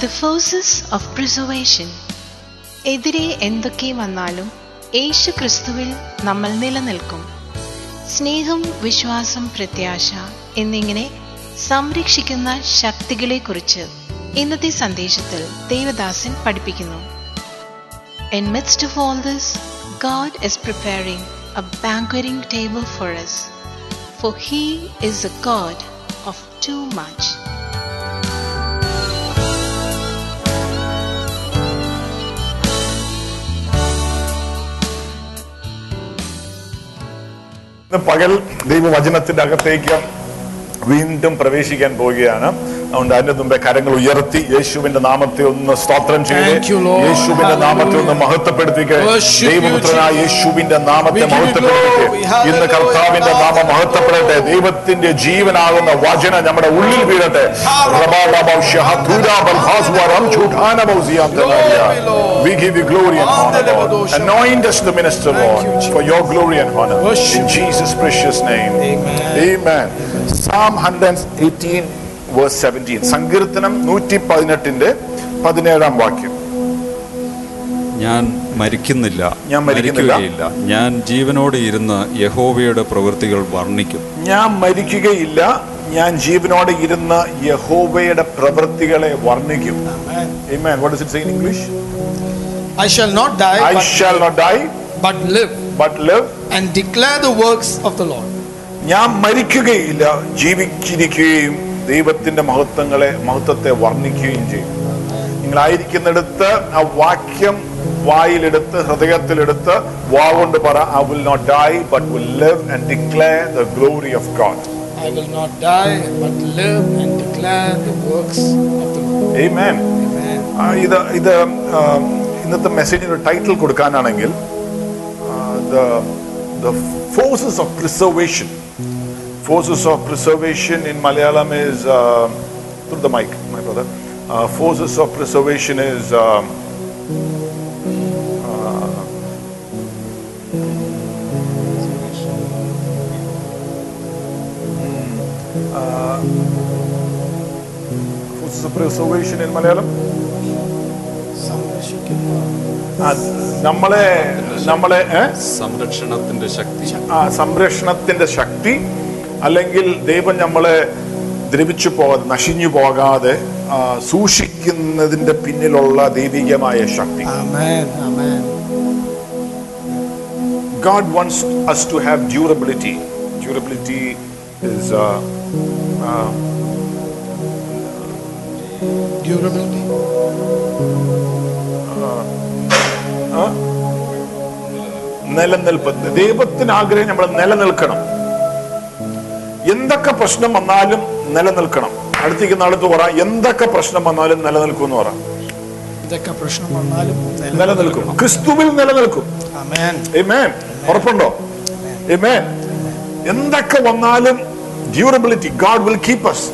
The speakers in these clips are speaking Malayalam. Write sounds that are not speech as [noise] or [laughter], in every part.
The forces of preservation. എതിരെ എന്തൊക്കെ വന്നാലും യേശു ക്രിസ്തുവിൽ നമ്മൾ നിലനിൽക്കും സ്നേഹം വിശ്വാസം പ്രത്യാശ എന്നിങ്ങനെ സംരക്ഷിക്കുന്ന ശക്തികളെക്കുറിച്ച് ഇന്നത്തെ സന്ദേശത്തിൽ ദേവദാസൻ പഠിപ്പിക്കുന്നു In midst of all this, God is preparing a banqueting table for us, for He is a God of too much. പകൽ ദൈവവചനത്തിന്റെ അകത്തേക്ക് വീണ്ടും പ്രവേശിക്കാൻ പോവുകയാണ്. അതുകൊണ്ട് അതിന്റെ മുമ്പേ കരങ്ങൾ ഉയർത്തി യേശുവിന്റെ നാമത്തെ ഒന്ന് സ്തോത്രം യേശുവിന്റെ നാമത്തെ ഒന്ന് യേശുവിന്റെ നാമത്തെ മഹത്വപ്പെടുത്തി ഇന്ന് കർത്താവിന്റെ നാമം മഹത്വപ്പെടട്ടെ. ദൈവത്തിന്റെ ജീവനാകുന്ന വചന നമ്മുടെ ഉള്ളിൽ വീഴട്ടെ. പ്രഭാവിന്റെ Psalm 118 verse 17. സങ്കീർത്തനം നൂറ്റി പതിനെട്ടിന്റെ പതിനേഴാം വാക്യം ഞാൻ മരിക്കുന്നില്ല ഞാൻ മരിക്കുന്നില്ല. മരിക്കുകയില്ല ഞാൻ ജീവനോടെ ഇരുന്ന് യഹോവയുടെ പ്രവൃത്തികൾ വർണിക്കും ഞാൻ മരിക്കുകയില്ല ഞാൻ ജീവനോടെ ഇരുന്ന് യഹോവയുടെ പ്രവൃത്തികളെ വർണിക്കും. What does it say in English? I shall not die, I but, shall not die, but live but live. and declare the works of the Lord. ഞാൻ മരിക്കുകയില്ല ജീവിച്ചിരിക്കുകയും ദൈവത്തിന്റെ മഹത്വങ്ങളെ മഹത്വത്തെ വർണിക്കുകയും ചെയ്യും നിങ്ങളായിരിക്കുന്നിടത്ത് ആ വാക്യം വായിലെടുത്ത് ഹൃദയത്തിലെടുത്ത് വാവുകൊണ്ട് പറ I will not die but will live and declare the glory of God I will not die, but live and declare the works of the Lord. Amen. Amen. ഇത് ഇത് ഇന്നത്തെ മെസ്സേജിന് title കൊടുക്കാനാണെങ്കിൽ the forces of preservation forces of preservation in Malayalam is the mike my brother forces of preservation is forces of preservation in Malayalam ആ, നമ്മളെ നമ്മളെ ഏ? സംരക്ഷണത്തിന്റെ ശക്തി. ആ സംരക്ഷണത്തിന്റെ ശക്തി. അല്ലെങ്കിൽ ദൈവം നമ്മളെ ദ്രവിച്ചു പോകാതെ നശിഞ്ഞു പോകാതെ സൂക്ഷിക്കുന്നതിന്റെ പിന്നിലുള്ള ദൈവികമായ ശക്തി God wants us to have durability durability durability. Durability is uh, Durability. നിലനിൽപ്പ് ദൈവത്തിന് ആഗ്രഹം നമ്മൾ നിലനിൽക്കണം എന്തൊക്കെ പ്രശ്നം വന്നാലും നിലനിൽക്കണം. അടുത്തേക്ക് അടുത്ത് പറ എന്തൊക്കെ പ്രശ്നം വന്നാലും നിലനിൽക്കും എന്ന് പറ. എന്തൊക്കെ പ്രശ്നം വന്നാലും നിലനിൽക്കും. ക്രിസ്തുവിൽ നിലനിൽക്കും. ഉറപ്പുണ്ടോ. എന്തൊക്കെ വന്നാലും durability God will keep us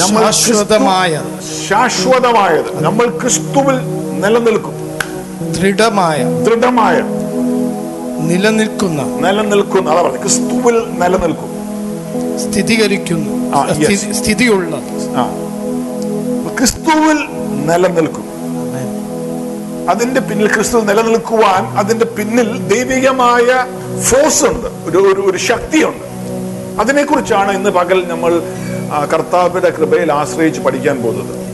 നമ്മൾ ക്രിസ്തു- ശാശ്വതമായ ശാശ്വതമായത്. നമ്മൾ ക്രിസ്തുവിൽ നിലനിൽക്കും. ദൃഢമായ. ദൃഢമായ. നിലനിൽക്കുന്ന. നിലനിൽക്കുന്ന അതാ പറഞ്ഞു ക്രിസ്തുവിൽ നിലനിൽക്കും. സ്ഥിരീകരിക്കുന്നു ആ, yes. സ്ഥിതി- സ്ഥിതിയുള്ള ക്രിസ്തുവിൽ നിലനിൽക്കും. അതിന്റെ പിന്നിൽ ക്രിസ്തു നിലനിൽക്കുവാൻ അതിന്റെ പിന്നിൽ ദൈവികമായ ഫോഴ്സ് ഉണ്ട്. ഒരു ഒരു ഒരു ശക്തിയുണ്ട്. അതിനെക്കുറിച്ചാണ് ഇന്ന് പകൽ നമ്മൾ കർത്താവിന്റെ കൃപയിൽ ആശ്രയിച്ച് പഠിക്കാൻ പോകുന്നത്.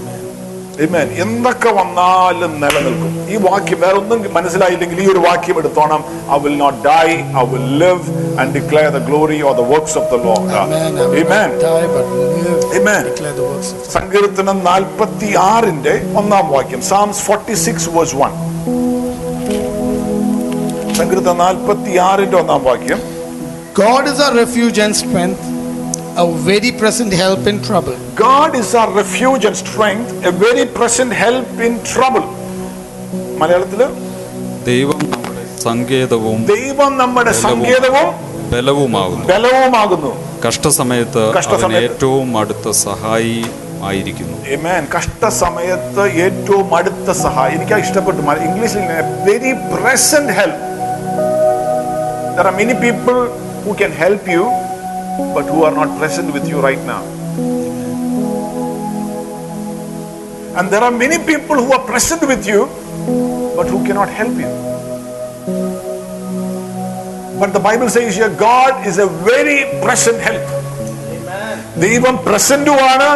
Amen. എന്തൊക്കെ വന്നാലും നിലനിൽക്കും. ഈ വാക്യം വേറെ ഒന്നും മനസ്സിലായില്ലെങ്കിൽ ഈ ഒരു വാക്യം എടുത്തോണം. I will not die I will live and declare the glory or the works of the Lord. Amen the സങ്കീർത്തനം നാൽപ്പത്തി ആറിന്റെ ഒന്നാം വാക്യം. Psalms forty six verse one സങ്കീർത്തനം നാൽപ്പത്തി ആറിന്റെ ഒന്നാം വാക്യം. God is our refuge and strength, a very present help in trouble. God is our refuge and strength, a very present help in trouble. മലയാളത്തിൽ? ദൈവം നമ്മുടെ സങ്കേതവും ദൈവം നമ്മുടെ സങ്കേതവും ബലവുമാകുന്നു. ബലവുമാകുന്നു. കഷ്ടസമയത്ത് ഏറ്റവും അടുത്ത സഹായി ആയിരിക്കുന്നു കഷ്ടസമയത്ത് ഏറ്റവും അടുത്ത സഹായി എനിക്ക് ഇഷ്ടപ്പെട്ടു. ഇംഗ്ലീഷിൽ very present help there are many people who can help you, but who are not present with you right now. And there are many people who are present with you, but who cannot help you. But the Bible says here, God is a very present help. ദൈവം പ്രസന്റുമാണ്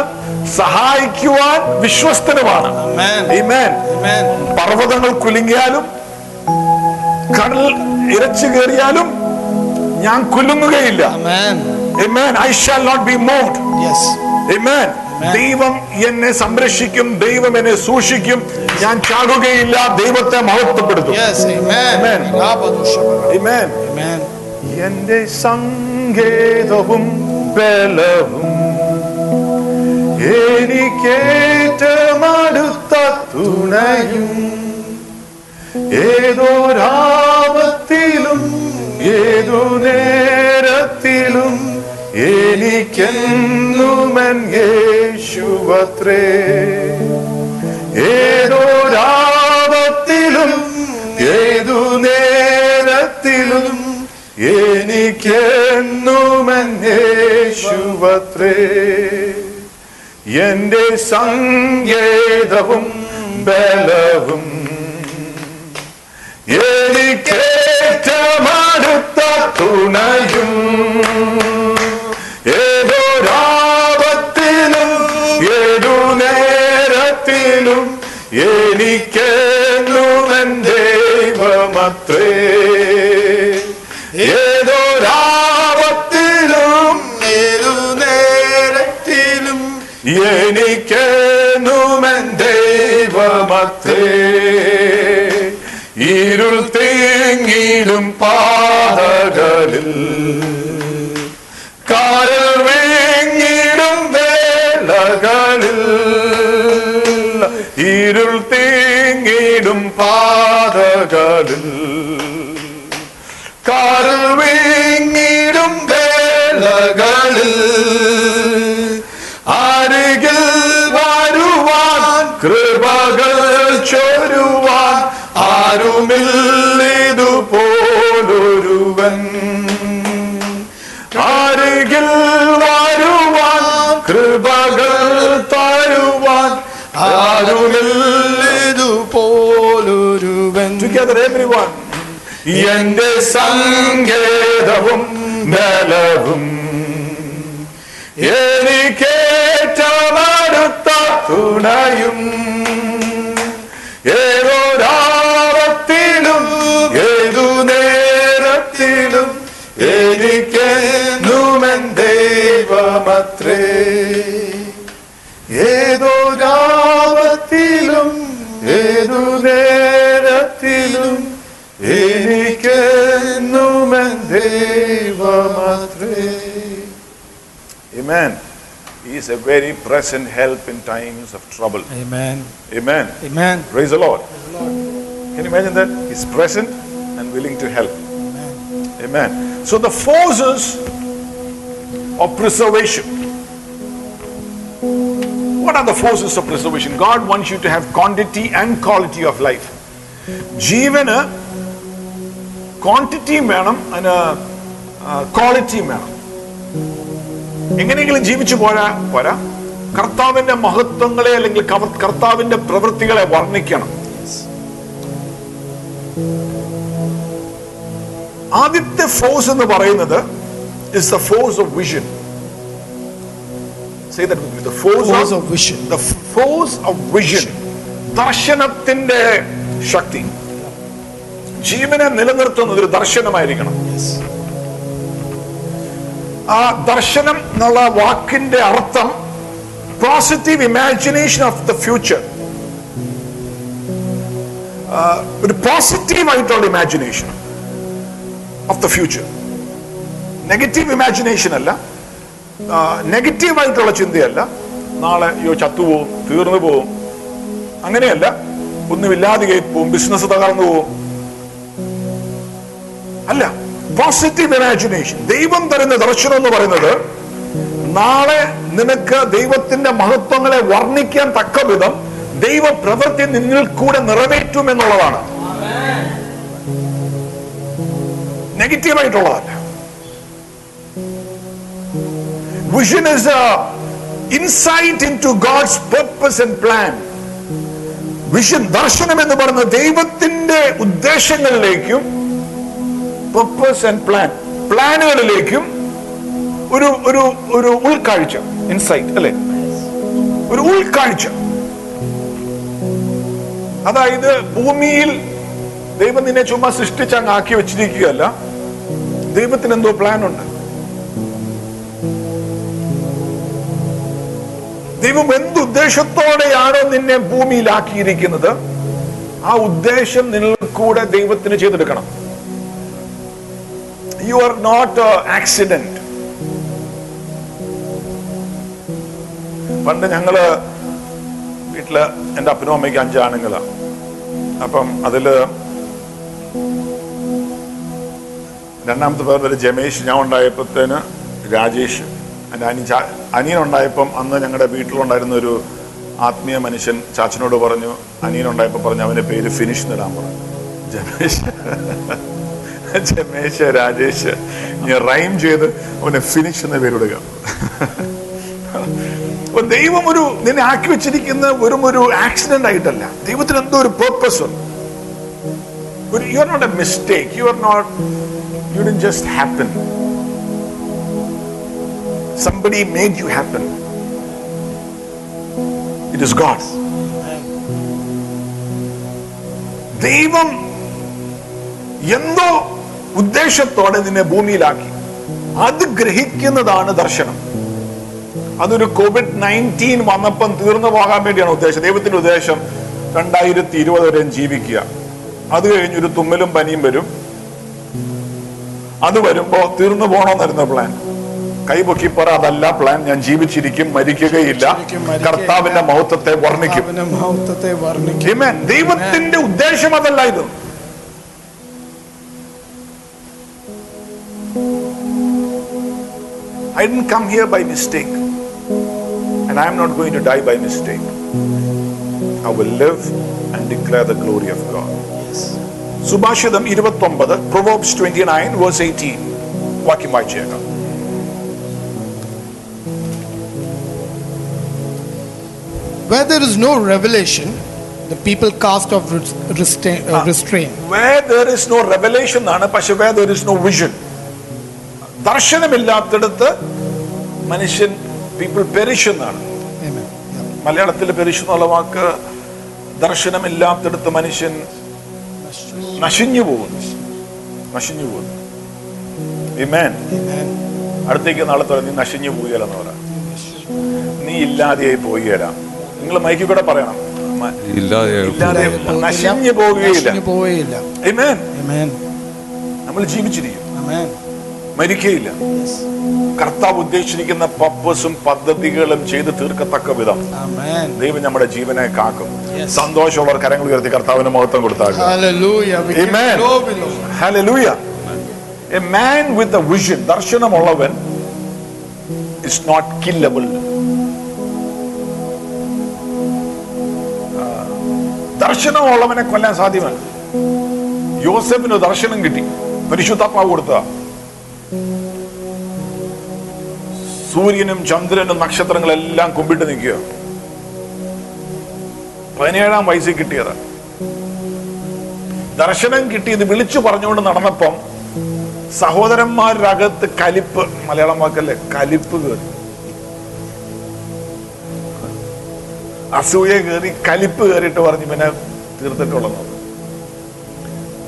സഹായിക്കുവാൻ വിശ്വസ്തനുമാണ് Amen. Amen. Amen. പർവതങ്ങൾ കുലുങ്ങിയാലും കടൽ ഇരച്ചു കയറിയാലും ഞാൻ കുലുങ്ങുകയില്ല I shall not be moved. Yes. Amen. ദൈവം എന്നെ സംരക്ഷിക്കും ദൈവം എന്നെ സൂക്ഷിക്കും ഞാൻ ചാടുകയില്ല ദൈവത്തെ മഹത്വപ്പെടുത്തും Yes. Amen. Amen. Rabadushabara. Amen. Amen. എന്റെ സങ്കേതവും ബലവും എനിക്കേറ്റമടുത്ത തുണയും ഏതോരാപത്തിലും ഏതോ നേരത്തിലും എനിക്കെന്നുമൻ യേശുവത്രേ ഏതോരാപത്തിലും ഏതു നേരത്തിലും എനിക്കെന്നുമൻ യേശുവത്രേ എന്റെ സങ്കേതവും ബലവും എനിക്കേറ്റമടുത്ത തുണയും എനിക്കെന്നുമൻ ദൈവമത്രേ. ഏതൊരാപത്തിലും ഏതു നേരത്തിലും എനിക്കെന്നുമൻ ദൈവമത്രേ. ഇരുൾ തേങ്ങിലും പാതകളിൽ കാരൽ വേങ്ങിടും വേളകളിൽ. ഇരുൾ തേങ്ങിടും പാതകളിൽ. കാരൽ വേങ്ങിടും വേളകളിൽ അരികിൽ വരുവാൻ കൃപകൾ ചൊരുവാൻ ആരുമില്ലിതുപോലൊരുവൻ. അരികിൽ വരുവാൻ കൃപകൾ തരുവാൻ ആരുമില്ലിതുപോലൊരുവൻ. Together everyone. എന്റെ സങ്കേതവും ബലവും എനിക്കേറ്റമടുത്ത തുണയും ഏതൊരാപത്തിലും ഏതു നേരത്തിലും എനിക്കെന്നുമൻ ദൈവമത്രേ Amen. He is a very present help in times of trouble. Amen. Amen. Amen. Praise the Lord. Can you imagine that? He's present and willing to help. Amen. Amen. So the forces of preservation. What are the forces of preservation? God wants you to have quantity and quality of life. Jivana. ക്വാണ്ടിറ്റിയും വേണം അതിന് ക്വാളിറ്റിയും വേണം. എങ്ങനെയെങ്കിലും ജീവിച്ചു പോരാ പോരാ. കർത്താവിന്റെ മഹത്വങ്ങളെ അല്ലെങ്കിൽ കർത്താവിന്റെ പ്രവൃത്തികളെ വർണിക്കണം. ആദ്യത്തെ ഫോഴ്സ് എന്ന് പറയുന്നത് is the force of vision force of vision ദർശനത്തിന്റെ ശക്തി. ജീവനെ നിലനിർത്തുന്നത് ഒരു ദർശനമായിരിക്കണം. ആ ദർശനം എന്നുള്ള വാക്കിന്റെ അർത്ഥം positive imagination of the future ഒരു പോസിറ്റീവ് ആയിട്ടുള്ള imagination of the future negative imagination അല്ല നെഗറ്റീവ് ആയിട്ടുള്ള ചിന്തയല്ല. നാളെ അയ്യോ ചത്തുപോകും തീർന്നു പോവും. അങ്ങനെയല്ല ഒന്നുമില്ലാതെ പോവും ബിസിനസ് തകർന്നു പോവും. അല്ല പോസിറ്റീവ് ഇമാജിനേഷൻ ദൈവം തരുന്ന ദർശനം എന്ന് പറയുന്നത് നാളെ നിനക്ക് ദൈവത്തിന്റെ മഹത്വങ്ങളെ വർണിക്കാൻ തക്ക വിധം ദൈവ പ്രവൃത്തി നിന്നിൽ കൂടെ നിറവേറ്റും എന്നുള്ളതാണ്. നെഗറ്റീവായിട്ടുള്ളതല്ല vision is insight into God's purpose and plan vision ദർശനം എന്ന് പറയുന്നത് ദൈവത്തിന്റെ ഉദ്ദേശങ്ങളിലേക്കും പർപ്പസ് ആൻഡ് പ്ലാൻ പ്ലാനുകളിലേക്കും ഒരു ഒരു ഒരു ഉൾക്കാഴ്ച ഇൻസൈറ്റ് അല്ലെ? ഒരു ഉൾക്കാഴ്ച. അതായത് ഭൂമിയിൽ ദൈവം നിന്നെ ചുമ്മാ സൃഷ്ടിച്ച അങ്ങ് ആക്കി വെച്ചിരിക്കുകയല്ല. ദൈവത്തിന് എന്തോ പ്ലാൻ ഉണ്ട് ദൈവം എന്ത് ഉദ്ദേശത്തോടെയാണോ നിന്നെ ഭൂമിയിലാക്കിയിരിക്കുന്നത് ആ ഉദ്ദേശം നിന്നിൽ കൂടെ ദൈവത്തിന് ചെയ്തെടുക്കണം. യു ആർ നോട്ട് ആക്സിഡന്റ് പണ്ട് ഞങ്ങൾ വീട്ടിൽ എന്റെ അപ്പനും അമ്മയ്ക്ക് അഞ്ചാണുങ്ങളാ അപ്പം അതിൽ രണ്ടാമത്തെ വരെ ജമേഷ്. ഞാൻ ഉണ്ടായപ്പോഴത്തേന് രാജേഷ്. എന്റെ അനി ഉണ്ടായപ്പം അന്ന് ഞങ്ങളുടെ വീട്ടിലുണ്ടായിരുന്ന ഒരു ആത്മീയ മനുഷ്യൻ ചാച്ചനോട് പറഞ്ഞു അനിയനുണ്ടായപ്പോൾ പറഞ്ഞു അവന്റെ പേര് ഫിനിഷ് എന്നിടാൻ പറഞ്ഞു ജമേഷ്. ജമേഷ് രാജേഷ് ഞാൻ റൈം ചെയ്ത് അവനെ ഫിനിഷ് എന്ന പേരിടുക അപ്പൊ ദൈവം ഒരു നിന്നെ ആക്കി വെച്ചിരിക്കുന്ന വെറും ഒരു ആക്സിഡന്റ് ആയിട്ടല്ല. ദൈവത്തിന് എന്തോ ഒരു പേർപ്പസ് ഉണ്ട്. You are not a mistake you are not you didn't just happen somebody made you happen it is God ദൈവം എന്തോ ഉദ്ദേശത്തോടെ നിന്നെ ഭൂമിയിലാക്കി. അത് ഗ്രഹിക്കുന്നതാണ് ദർശനം. അതൊരു കോവിഡ് നയന്റീൻ വന്നപ്പം തീർന്നു പോകാൻ വേണ്ടിയാണ് ഉദ്ദേശം. ദൈവത്തിന്റെ ഉദ്ദേശം രണ്ടായിരത്തി ഇരുപത് വരെ ജീവിക്കുക. അത് കഴിഞ്ഞ് ഒരു തുമ്മലും പനിയും വരും. അത് വരുമ്പോ തീർന്നു പോകണമെന്നായിരുന്നു പ്ലാൻ കൈപൊക്കി പറ അതല്ല പ്ലാൻ ഞാൻ ജീവിച്ചിരിക്കും മരിക്കുകയില്ല. കർത്താവിന്റെ മഹത്വത്തെ വർണിക്കും. ദൈവത്തിന്റെ ഉദ്ദേശം അതല്ല I didn't come here by mistake. And I am not going to die by mistake. I will live and declare the glory of God. സുഭാഷിതം ഇരുപത്തൊമ്പത് proverbs twenty nine verse eighteen വാക്യം വായിച്ചേക്കാം Where there is no revelation, the people cast off res- restraint. Uh, restraint. where there is no revelation എന്നാണ് പക്ഷെ where there is no vision ദർശനമില്ലാത്തിടത്ത് മനുഷ്യൻ പീപ്പിൾ പെരിഷ് എന്നാണ്. Amen. മലയാളത്തിൽ പെരിഷ് എന്നുള്ള വാക്ക് ദർശനമില്ലാത്തടത്ത് മനുഷ്യൻ നശിഞ്ഞു പോകുന്നു. നശിഞ്ഞു പോകുന്നു. അടുത്തേക്ക് നാളെ തൊട്ട് നീ നശിഞ്ഞു പോവുകയല്ലെന്ന് പറയാം നീ ഇല്ലാതെയായി പോവുകയല്ല. നിങ്ങൾ മൈക്കി കൂടെ പറയണം. നശിഞ്ഞു പോവുകയില്ല. നമ്മൾ ജീവിച്ചിരിക്കും Amen. മരിക്കയില്ല കർത്താവ് ഉദ്ദേശിച്ചിരിക്കുന്ന പപ്പസും പദ്ധതികളും ചെയ്ത് തീർക്കത്തക്ക വിധം. ദൈവം നമ്മുടെ ജീവനെ കാക്കും. സന്തോഷമുള്ളവർ കരങ്ങൾ ഉയർത്തി കർത്താവിന് മഹത്വം കൊടുത്താൽ വിഷൻ ദർശനമുള്ളവൻ ഇസ് നോട്ട് കില്ലബിൾ ദർശനമുള്ളവനെ കൊല്ലാൻ സാധ്യമല്ല. യോസഫിന് ദർശനം കിട്ടി. പരിശുദ്ധാത്മാവ് കൊടുത്ത സൂര്യനും ചന്ദ്രനും നക്ഷത്രങ്ങളെല്ലാം കുമ്പിട്ട് നിൽക്കുക. പതിനേഴാം വയസ്സിൽ കിട്ടിയത്. ദർശനം കിട്ടിയത് വിളിച്ചു പറഞ്ഞുകൊണ്ട് നടന്നപ്പം സഹോദരന്മാരുടെ അകത്ത് കലിപ്പ് മലയാളം വാക്കല്ലേ? കലിപ്പ് കയറി അസൂയ കയറി കലിപ്പ് കയറിയിട്ട് പറഞ്ഞു പിന്നെ തീർത്തിട്ടുള്ളത്.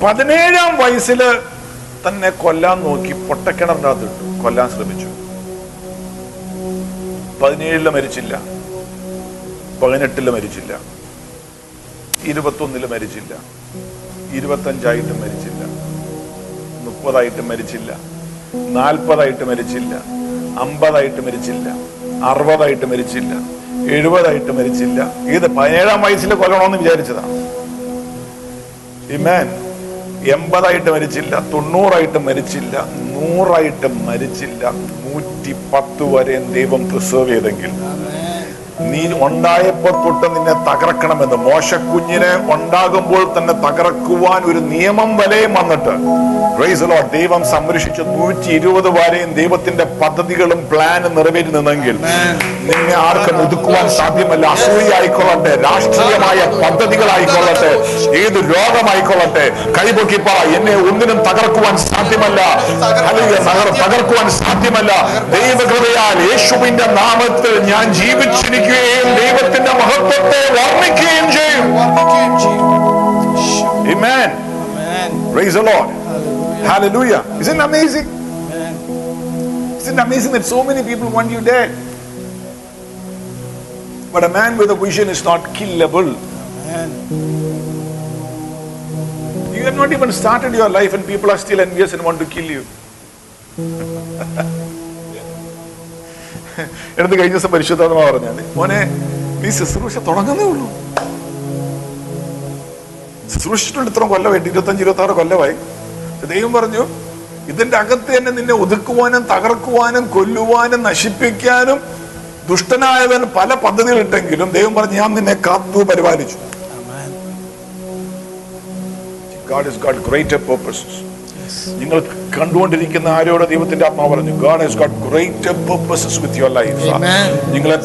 പതിനേഴാം വയസ്സിൽ തന്നെ കൊല്ലാൻ നോക്കി പൊട്ടക്കിണറിന്റെ അകത്ത് ഇട്ടു. കൊല്ലാൻ ശ്രമിച്ചു. പതിനേഴിൽ മരിച്ചില്ല. പതിനെട്ടിൽ മരിച്ചില്ല. ഇരുപത്തൊന്നിൽ മരിച്ചില്ല. ഇരുപത്തഞ്ചായിട്ട് മരിച്ചില്ല. മുപ്പതായിട്ട് മരിച്ചില്ല. നാൽപ്പതായിട്ട് മരിച്ചില്ല. അമ്പതായിട്ട് മരിച്ചില്ല. അറുപതായിട്ട് മരിച്ചില്ല. എഴുപതായിട്ട് മരിച്ചില്ല. ഇത് പതിനേഴാം വയസ്സിൽ കൊല്ലണമെന്ന് വിചാരിച്ചതാണ് ഇമേൻ എൺപതായിട്ട് മരിച്ചില്ല തൊണ്ണൂറായിട്ട് മരിച്ചില്ല നൂറായിട്ട് മരിച്ചില്ല. നൂറ്റി പത്ത് വരെ ദൈവം പ്രിസർവ് ചെയ്തെങ്കിൽ നീ ഉണ്ടായപ്പോൾ തൊട്ട് നിന്നെ തകർക്കണമെന്ന്. മോശക്കുഞ്ഞിനെ ഉണ്ടാകുമ്പോൾ തന്നെ തകർക്കുവാൻ ഒരു നിയമം വലയും വന്നിട്ട്. റൈസലോ. ദൈവം സംരക്ഷിച്ച നൂറ്റി ഇരുപത് വരെയും ദൈവത്തിന്റെ പദ്ധതികളും പ്ലാനും നിറവേറ്റി നിന്നെങ്കിൽ നിന്നെ ആർക്കും ഒതുക്കുവാൻ സാധ്യമല്ല. അസൂയായിക്കൊള്ളട്ടെ രാഷ്ട്രീയമായ പദ്ധതികളായിക്കൊള്ളട്ടെ ഏത് രോഗമായിക്കൊള്ളട്ടെ കൈപൊക്കി പറ എന്നെ ഒന്നിനും തകർക്കുവാൻ സാധ്യമല്ല. തകർക്കുവാൻ സാധ്യമല്ല. ദൈവകൃപയാൽ യേശുവിന്റെ നാമത്തിൽ ഞാൻ ജീവിച്ചിരിക്കുകയും ദൈവത്തിന്റെ മഹത്വത്തെ വർണ്ണിക്കുകയും ചെയ്യും Amen. Praise the Lord. Hallelujah. Isn't it amazing? Isn't it amazing that so many people want you dead? But a man with a vision is not killable. You have not even started your life and people are still envious and want to kill you. [laughs] എടുത്ത് കഴിഞ്ഞ ദിവസം പരിശുദ്ധാത്മ പറഞ്ഞാൽ മോനെ നീ ശുശ്രൂഷ തുടങ്ങുന്നേ ഉള്ളൂ. ശുശ്രൂഷിച്ചിട്ടുണ്ട് ഇത്ര കൊല്ലമായിട്ട് ഇരുപത്തഞ്ച് ഇരുപത്തി ആറ് കൊല്ലമായി. ദൈവം പറഞ്ഞു ഇതിന്റെ അകത്ത് തന്നെ നിന്നെ ഒതുക്കുവാനും തകർക്കുവാനും കൊല്ലുവാനും നശിപ്പിക്കാനും ദുഷ്ടനായവൻ പല പദ്ധതികൾ ഇട്ടെങ്കിലും ദൈവം പറഞ്ഞു ഞാൻ നിന്നെ കാത്തു പരിപാലിച്ചു. God കണ്ടുകൊണ്ടിരിക്കുന്ന ആരോട് ദൈവത്തിന്റെ ആത്മാവ് പറഞ്ഞു God has got great purposes with your life. നിങ്ങളെ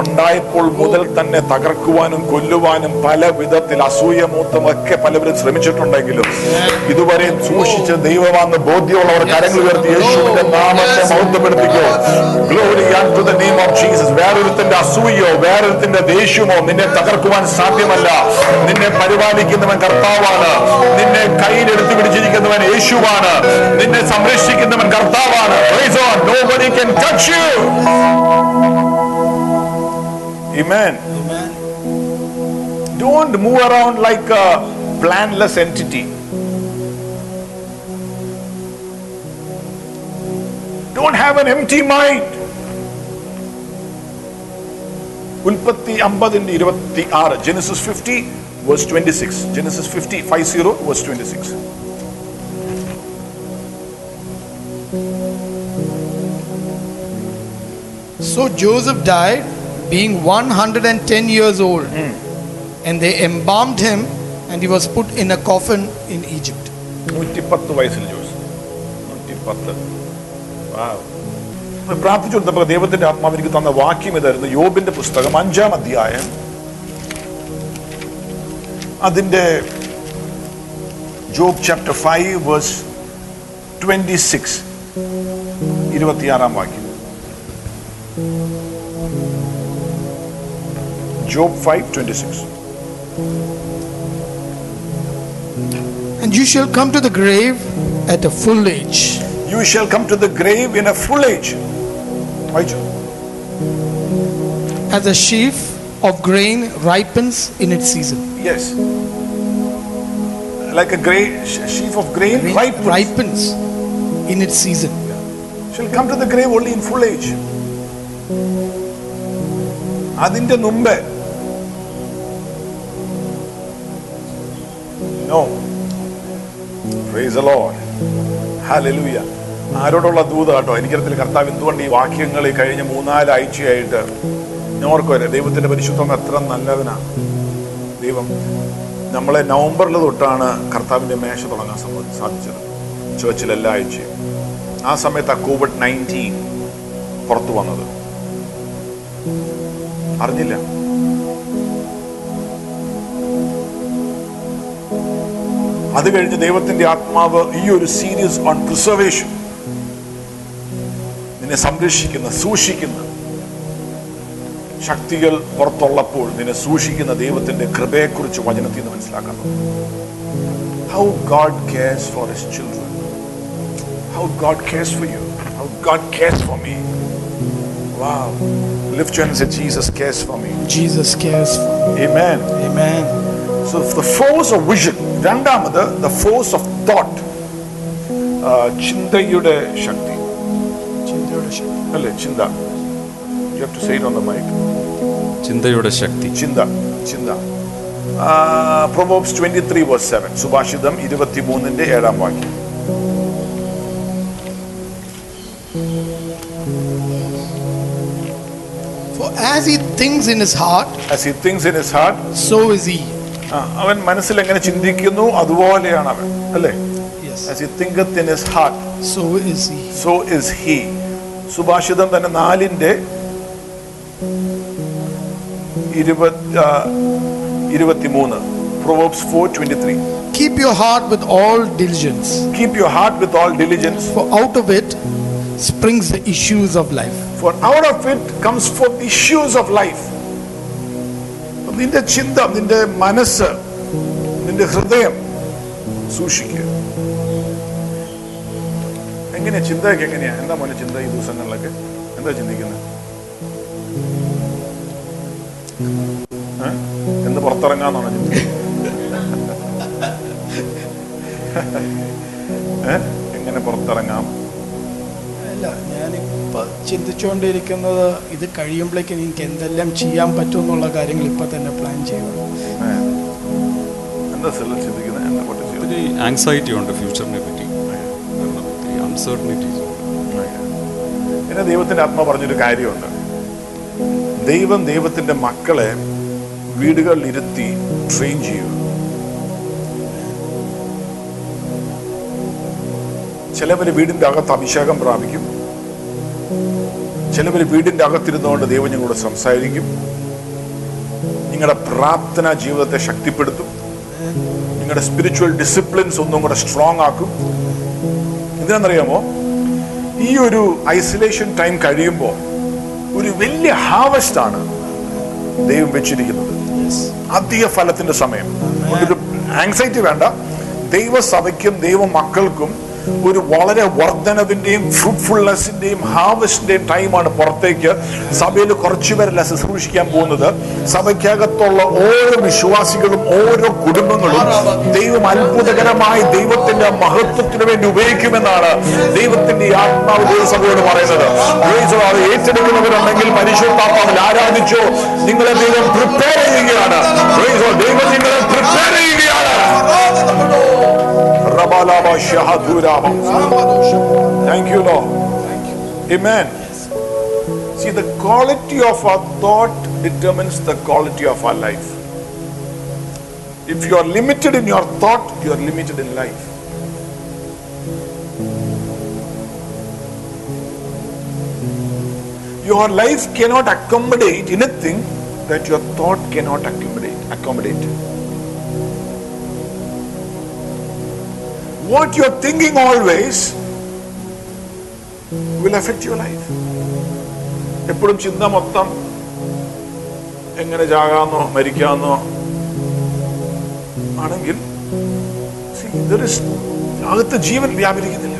ഉണ്ടായപ്പോൾ മുതൽ തന്നെ തകർക്കുവാനും കൊല്ലുവാനും പല വിധത്തിൽ അസൂയ മൂത്തും ഒക്കെ പലവരും ശ്രമിച്ചിട്ടുണ്ടെങ്കിലും ഇതുവരെ സൂക്ഷിച്ച ദൈവമാണ് ബോധ്യമുള്ളവർ കരങ്ങൾ ഉയർത്തി യേശുവിന്റെ നാമത്തെ മഹത്വപ്പെടുത്തിക്കോ. Glory to the name of Jesus വേറൊരുത്തിന്റെ അസൂയോ വേറൊരുത്തിന്റെ ദേഷ്യമോ നിന്നെ തകർക്കുവാൻ സാധ്യമല്ല. നിന്നെ പരിപാലിക്കുന്നവൻ കർത്താവാണ്. നിന്നെ കയ്യിലെടുത്തു പിടിച്ചിരിക്കുന്നവൻ യേശുവാണ്. നിന്നെ സംരക്ഷിക്കുന്നവൻ കർത്താവാണ് Praise God. Nobody can touch you. Amen. Don't move around like a planless entity. Don't have an empty mind. ഉൽപ്പത്തി അമ്പതിന്റെ ഇരുപത്തി ആറ് Genesis fifty verse twenty six Genesis fifty five zero verse twenty six So Joseph died, being 110 years old, and they embalmed him, and he was put in a coffin in Egypt. നൂറ്റിപ്പത്ത് വയസ്സിൽ ജോസ്. നൂറ്റിപ്പത്ത്. പ്രാർത്ഥിച്ചു ദൈവത്തിന്റെ ആത്മാവ് എനിക്ക് തന്ന വാക്യം ഇതായിരുന്നു യോബിന്റെ പുസ്തകം അഞ്ചാം അധ്യായം. അതിന്റെ Job chapter five verse twenty six ഇരുപത്തിയാറാം വാക്യം. Job 5:26 And you shall come to the grave at a full age. You shall come to the grave in a full age. Why Job? As a sheaf of grain ripens in its season. Yes. Like a grain, sheaf of grain, ripens. ripens in its season. Shall come to the grave only in full age. അതിന്റെ മുമ്പ്. ആരോടുള്ള ദൂത കേട്ടോ? എനിക്കറിയത്തില്ല കർത്താവ് എന്തുകൊണ്ട് ഈ വാക്യങ്ങൾ ഈ കഴിഞ്ഞ മൂന്നാൽ ആഴ്ചയായിട്ട് ഞാൻ ഓർക്കുവരെ ദൈവത്തിന്റെ പരിശുദ്ധം എത്ര നല്ലവനാണ് ദൈവം നമ്മളെ നവംബറിൽ തൊട്ടാണ് കർത്താവിന്റെ മേശ തുടങ്ങാൻ സാധിച്ചത്. ചേർച്ചിൽ എല്ലാ ആഴ്ചയും. ആ സമയത്ത് ആ കോവിഡ് നയന്റീൻ പുറത്തു വന്നത്. അറിഞ്ഞില്ല. അത് കഴിഞ്ഞ് ദൈവത്തിന്റെ ആത്മാവ് ഈ ഒരു സീരീസ് ഓൺ പ്രിസർവേഷൻ നിന്നെ സംരക്ഷിക്കുന്ന സൂക്ഷിക്കുന്ന ശക്തികൾ പുറത്തുള്ളപ്പോൾ നിന്നെ സൂക്ഷിക്കുന്ന ദൈവത്തിന്റെ കൃപയെക്കുറിച്ച് വചനത്തിൽ നിന്ന് മനസ്സിലാക്കണം. How God cares for his children how God cares for you how God cares for me wow lift you and say Jesus cares for me Jesus cares for me. Amen Amen. So the force of vision. രണ്ടാമത് the force of thought. ആ, ചിന്തയുടെ ശക്തി. അല്ലേ? ചിന്ത. You have to say it on the mike ചിന്തയുടെ ശക്തി. ചിന്ത. ചിന്ത. Proverbs twenty three verse seven സുഭാഷിതം ഇരുപത്തി മൂന്നിന്റെ ഏഴാം വാക്യം. as he thinks in his heart, as he thinks in his heart so is he. ആ, അവൻ മനസ്സിൽ എങ്ങനെ ചിന്തിക്കുന്നു അതുപോലെയാണ് അവൻ അല്ലേ Yes. as he thinketh in his heart So is he. so is he സുഭാഷിതം തന്നെ നാലിന്റെ ഇരുപത് ആ, ഇരുപത്തിമൂന്ന് proverbs four twenty three Keep your heart with all diligence, keep your heart with all diligence for out of it springs the issues of life. For out of it comes forth issues of life. നിന്റെ ചിന്ത നിന്റെ മനസ്സ് നിന്റെ ഹൃദയം സൂക്ഷിക്കുക. എങ്ങനെയാ ചിന്തയൊക്കെ എങ്ങനെയാ? എന്താ മോനെ ചിന്ത ഈ ദിവസങ്ങളിലൊക്കെ? എന്താ ചിന്തിക്കുന്നത്? എന്ന് പുറത്തിറങ്ങാന്നാണോ ചിന്ത [laughs] എങ്ങനെ പുറത്തിറങ്ങാം? അല്ല ഞാനിപ്പോൾ ചിന്തിച്ചുകൊണ്ടിരിക്കുന്നത് ഇത് കഴിയുമ്പോഴേക്കും എനിക്ക് എന്തെല്ലാം ചെയ്യാൻ പറ്റും എന്നുള്ള കാര്യങ്ങൾ ഇപ്പം തന്നെ പ്ലാൻ ചെയ്യണം. ഒത്തിരി ആങ്സൈറ്റി ഉണ്ട് ഫ്യൂച്ചറിനെ പറ്റി. ഒത്തിരി അൺസർട്ടനിറ്റീസ് പിന്നെ ദൈവത്തിന്റെ ആത്മ പറഞ്ഞൊരു കാര്യമുണ്ട്. ദൈവം ദൈവത്തിന്റെ മക്കളെ വീടുകളിലിരുത്തി ട്രെയിൻ ചെയ്യുക ചിലവര് വീടിന്റെ അകത്ത് അഭിഷേകം പ്രാപിക്കും. ചിലവര് വീടിന്റെ അകത്തിരുന്നുകൊണ്ട് ദൈവം ഞങ്ങളോട് സംസാരിക്കും. നിങ്ങളുടെ പ്രാർത്ഥന ജീവിതത്തെ ശക്തിപ്പെടുത്തും. നിങ്ങളുടെ സ്പിരിച്വൽ ഡിസിപ്ലിൻസ് ഒന്നും കൂടെ സ്ട്രോങ് ആക്കും. എന്തിനാണെന്നറിയാമോ? ഈ ഒരു ഐസൊലേഷൻ ടൈം കഴിയുമ്പോൾ ഒരു വലിയ ഹാവസ്റ്റ് ആണ് ദൈവം വെച്ചിരിക്കുന്നത്. അധിക ഫലത്തിന്റെ സമയം. ഒരു ആങ്സൈറ്റി വേണ്ട. ദൈവസഭയ്ക്കും ദൈവ മക്കൾക്കും ഒരു വളരെ വർധനവിന്റെയും ഫ്രൂട്ട്ഫുൾനെസിന്റെയും ഹാർവസ്റ്റിന്റെയും ടൈമാണ് പുറത്തേക്ക് സഭയിൽ കുറച്ചുപേരല്ല ശുശ്രൂഷിക്കാൻ പോകുന്നത്. സഭയ്ക്കകത്തുള്ള ഓരോ വിശ്വാസികളും ഓരോ കുടുംബങ്ങളും ദൈവം അത്ഭുതകരമായി ദൈവത്തിന്റെ മഹത്വത്തിന് വേണ്ടി ഉപയോഗിക്കുമെന്നാണ് ദൈവത്തിന്റെ ആത്മാവ് ദൈവസഭയോട് പറയുന്നത്. ഏറ്റെടുക്കുന്നവരുണ്ടെങ്കിൽ പരിശുദ്ധാത്മാവിൽ ആരാധിച്ചോ. നിങ്ങളെ ദൈവം പ്രിപ്പയർ ചെയ്യുകയാണ്. ദൈവം നിങ്ങളെ പ്രിപ്പയർ ചെയ്യുകയാണ്. Thank you, Lord. Thank you. Amen. See, the quality of our thought determines the quality of our life. If you are limited in your thought, you are limited in life. Your life cannot accommodate anything that your thought cannot accommodate. accommodate. What you're thinking always will affect your life. എപ്പോഴും ചിന്ത മൊത്തം എങ്ങനെ ചാകാന്നോ മരിക്കാന്നോ ആണെങ്കിൽ അകത്ത് ജീവൻ വ്യാപരിക്കുന്നില്ല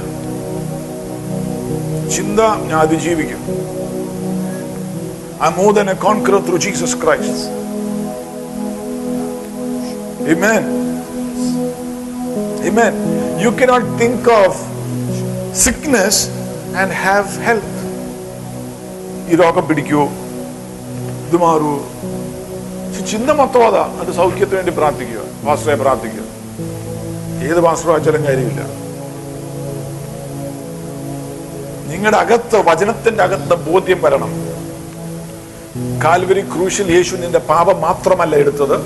ചിന്ത ഞാൻ അതിജീവിക്കും I more than a conqueror through Jesus Christ. Amen. Amen. You cannot think of sickness and have health ഈ രോഗം പിടിക്കൂ. ഇത് മാറൂ. ചിന്ത മൊത്തം അതാ. അത് സൗഖ്യത്തിന് വേണ്ടി പ്രാർത്ഥിക്കുക. പാസ്റ്ററെ പ്രാർത്ഥിക്കുക. ഏത് പാസ്റ്റർ വായിച്ചാലും കാര്യമില്ല. നിങ്ങളുടെ അകത്ത് വചനത്തിന്റെ അകത്ത് ബോധ്യം വരണം. കാൽവരി ക്രൂശിൽ യേശു നിന്റെ പാപം മാത്രമല്ല എടുത്തത്.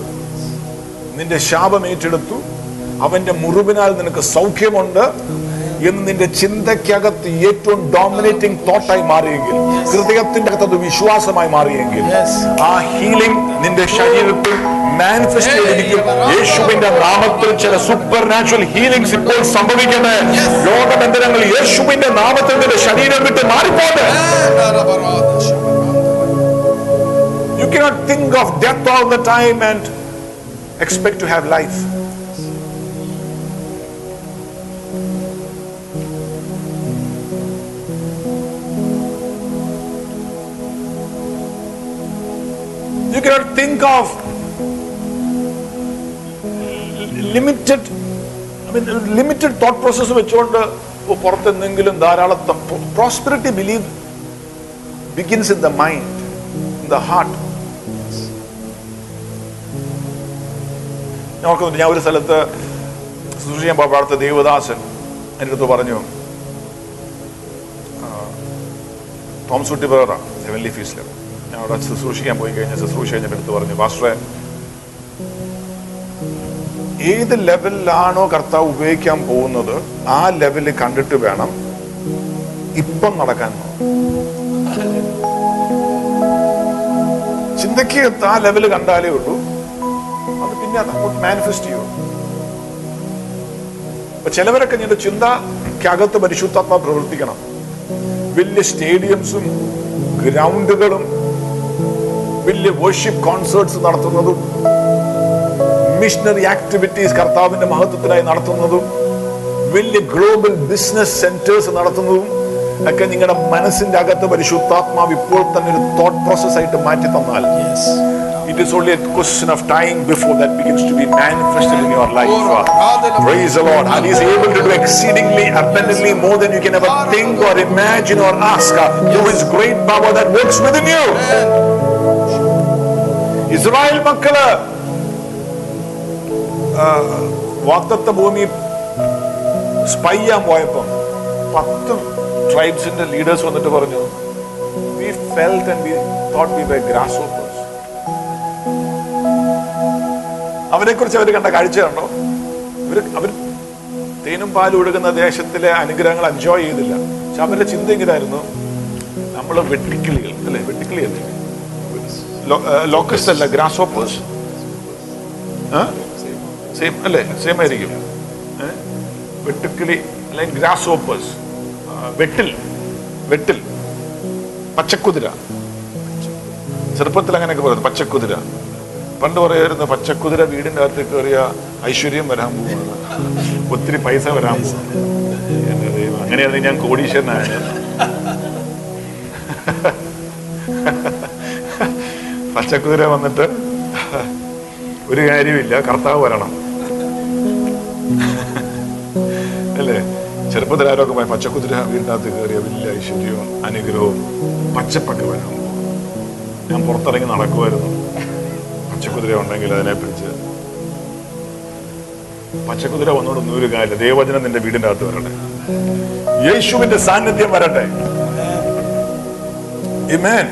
നിന്റെ ശാപം ഏറ്റെടുത്തു. അവന്റെ മുറിവിനാൽ നിനക്ക് സൗഖ്യമുണ്ട് എന്ന് നിന്റെ ചിന്തയ്ക്കകത്ത് ഏറ്റവും ഡോമിനേറ്റിംഗ് തോട്ടായി മാറിയെങ്കിൽ ഹൃദയത്തിന്റെ അകത്ത് അത് വിശ്വാസമായി മാറിയെങ്കിൽ ആ ഹീലിംഗ് നിന്റെ ശരീരത്തിൽ മാനിഫെസ്റ്റ് ചെയ്തിരിക്കും യേശുവിന്റെ നാമത്തിൽ ചില സൂപ്പർ നാച്ചുറൽ ഹീലിംഗ്സ് ഇപ്പോൾ സംഭവിക്കട്ടെ ലോകബന്ധനങ്ങൾ യേശുവിന്റെ നാമത്തിൽ നിന്റെ ശരീരം വിട്ട് മാറിപ്പോട്ടെ You cannot think of death all the time and expect to have life. Cannot think of limited I mean limited thought process വെച്ചുകൊണ്ട് പുറത്തെന്തെങ്കിലും ധാരാളം prosperity believe begins in the mind in the heart ഞാൻ ഓർക്കുന്നുണ്ട് ഞാൻ ഒരു സ്ഥലത്ത് ശുശ്രൂഷിക്കാൻ പോയപ്പോൾ ദേവദാസൻ എന്റെ അടുത്ത് പറഞ്ഞു. ആ, തോമസ് കുട്ടി ബ്രദറാ ഹെവൻലി ഫീസിൽ ഞാൻ അവിടെ ശുശ്രൂഷിക്കാൻ പോയി കഴിഞ്ഞ ശുശ്രൂഷ കഴിഞ്ഞിട്ട് എടുത്ത് പറഞ്ഞു? പാസ്റ്ററെ ഏത് ലെവലിലാണോ കർത്താവ് ഉപയോഗിക്കാൻ പോകുന്നത് ആ ലെവലിൽ കണ്ടിട്ട് വേണം ഇപ്പം നടക്കാൻ ചിന്തയ്ക്ക് ആ ലെവൽ കണ്ടാലേ ഉള്ളൂ. അത് പിന്നെ അങ്ങോട്ട് മാനിഫെസ്റ്റ് ചെയ്യും അപ്പൊ ചിലവരൊക്കെ നിന്റെ ചിന്തക്കകത്ത് പരിശുദ്ധാത്മ പ്രവർത്തിക്കണം. വലിയ സ്റ്റേഡിയംസും ഗ്രൗണ്ടുകളും വലിയ വർഷിപ്പ് കോൺസേർട്സ് നടത്തുന്നതും മിഷണറി ആക്ടിവിറ്റീസ് കർത്താവിന്റെ മഹത്വത്തിനായി നടത്തുന്നതും വലിയ ഗ്ലോബൽ ബിസിനസ് സെന്റേഴ്സ് നടത്തുന്നതും ഒക്കെ നിങ്ങളുടെ മനസ്സിന്റെ അകത്ത് പരിശുദ്ധാത്മാവ് ഇപ്പോൾ തന്നെ ഒരു തോട്ട് പ്രോസസ് ആയിട്ട് മാറ്റി തന്നാൽ is only a question of time before that begins to be manifested in your life. Praise the Lord. And He is able to do exceedingly abundantly more than you can ever think or imagine or ask uh, through His great power that works within you. Israel മക്കൾ വാക്തത്വ ഭൂമി സ്പൈ ചെയ്യാൻ പോയപ്പോ പത്ത് ട്രൈബ്സിന്റെ ലീഡേഴ്സ് വന്നിട്ട് പറഞ്ഞു we felt and we thought we by grasshoppers അവരെ കുറിച്ച് അവർ കണ്ട കാഴ്ച കണ്ടോ? ഇവർ അവർ തേനും പാലും ഒഴുകുന്ന ദേശത്തിലെ അനുഗ്രഹങ്ങൾ എൻജോയ് ചെയ്തില്ല. പക്ഷെ അവരുടെ ചിന്ത എങ്ങനെയായിരുന്നു നമ്മൾ വെട്ടിക്കിളികൾ അല്ലെ? വെട്ടിക്കിളി അല്ലേ ലോക്കസ്റ്റ് അല്ല ഗ്രാസ് ഓപ്പേഴ്സ് സെയിം അല്ലേ? സെയിം ആയിരിക്കും. വെട്ടുക്കിളി അല്ലെങ്കിൽ ഗ്രാസ് ഓപ്പേഴ്സ് വെട്ടിൽ. വെട്ടിൽ. പച്ചക്കുതിര. ചെറുപ്പത്തിൽ അങ്ങനെയൊക്കെ പറയുന്നത് പച്ചക്കുതിര. പണ്ട് പറയായിരുന്നു പച്ചക്കുതിര വീടിന്റെ അകത്ത് കയറിയ ഐശ്വര്യം വരാൻ പോകുന്നത് ഒത്തിരി പൈസ വരാൻ പോകുന്നത് അങ്ങനെയാണെങ്കിൽ ഞാൻ കോടീശ്വരനായ പച്ചക്കുതിര വന്നിട്ട് ഒരു കാര്യമില്ല കർത്താവ് വരണം. അല്ലേ? ചെറുപ്പത്തിൽ ആരൊക്കെ പോയി പച്ചക്കുതിര വീടിനകത്ത് കയറിയ വലിയ ഐശ്വര്യവും അനുഗ്രഹവും പച്ചപ്പൊക്കെ വരാൻ ഞാൻ പുറത്തിറങ്ങി നടക്കുമായിരുന്നു. പച്ചക്കുതിര ഉണ്ടെങ്കിൽ അതിനെ പിടിച്ച് പച്ചക്കുതിര വന്നോടൊന്നും ഒരു കാര്യമില്ല. ദൈവവചനം നിന്റെ വീടിന്റെ അകത്ത് വരട്ടെ. യേശുവിന്റെ സാന്നിധ്യം വരട്ടെ. Amen.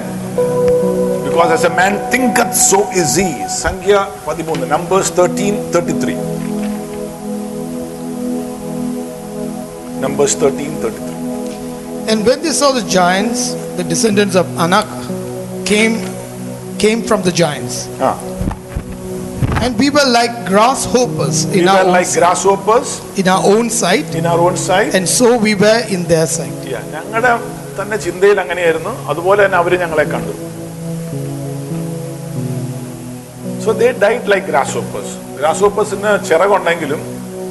Because as a man thinketh, so is he. സംഖ്യ പതിമൂന്ന് numbers thirteen thirty three numbers thirteen thirty three And when they saw the giants, the descendants of Anak came came from the giants. ആ And we were like grasshoppers in We our were own, like grasshoppers in our own sight, in our own sight. and so we were in their sight. Yeah, ഞങ്ങളുടെ തന്നെ ചിന്തയിൽ അങ്ങനെയായിരുന്നു അതുപോലെ തന്നെ അവര് ഞങ്ങളെ കണ്ടു so their sight like grasshoppers ഗ്രാസോപ്പേഴ്സിന് ചിറകുണ്ടെങ്കിലും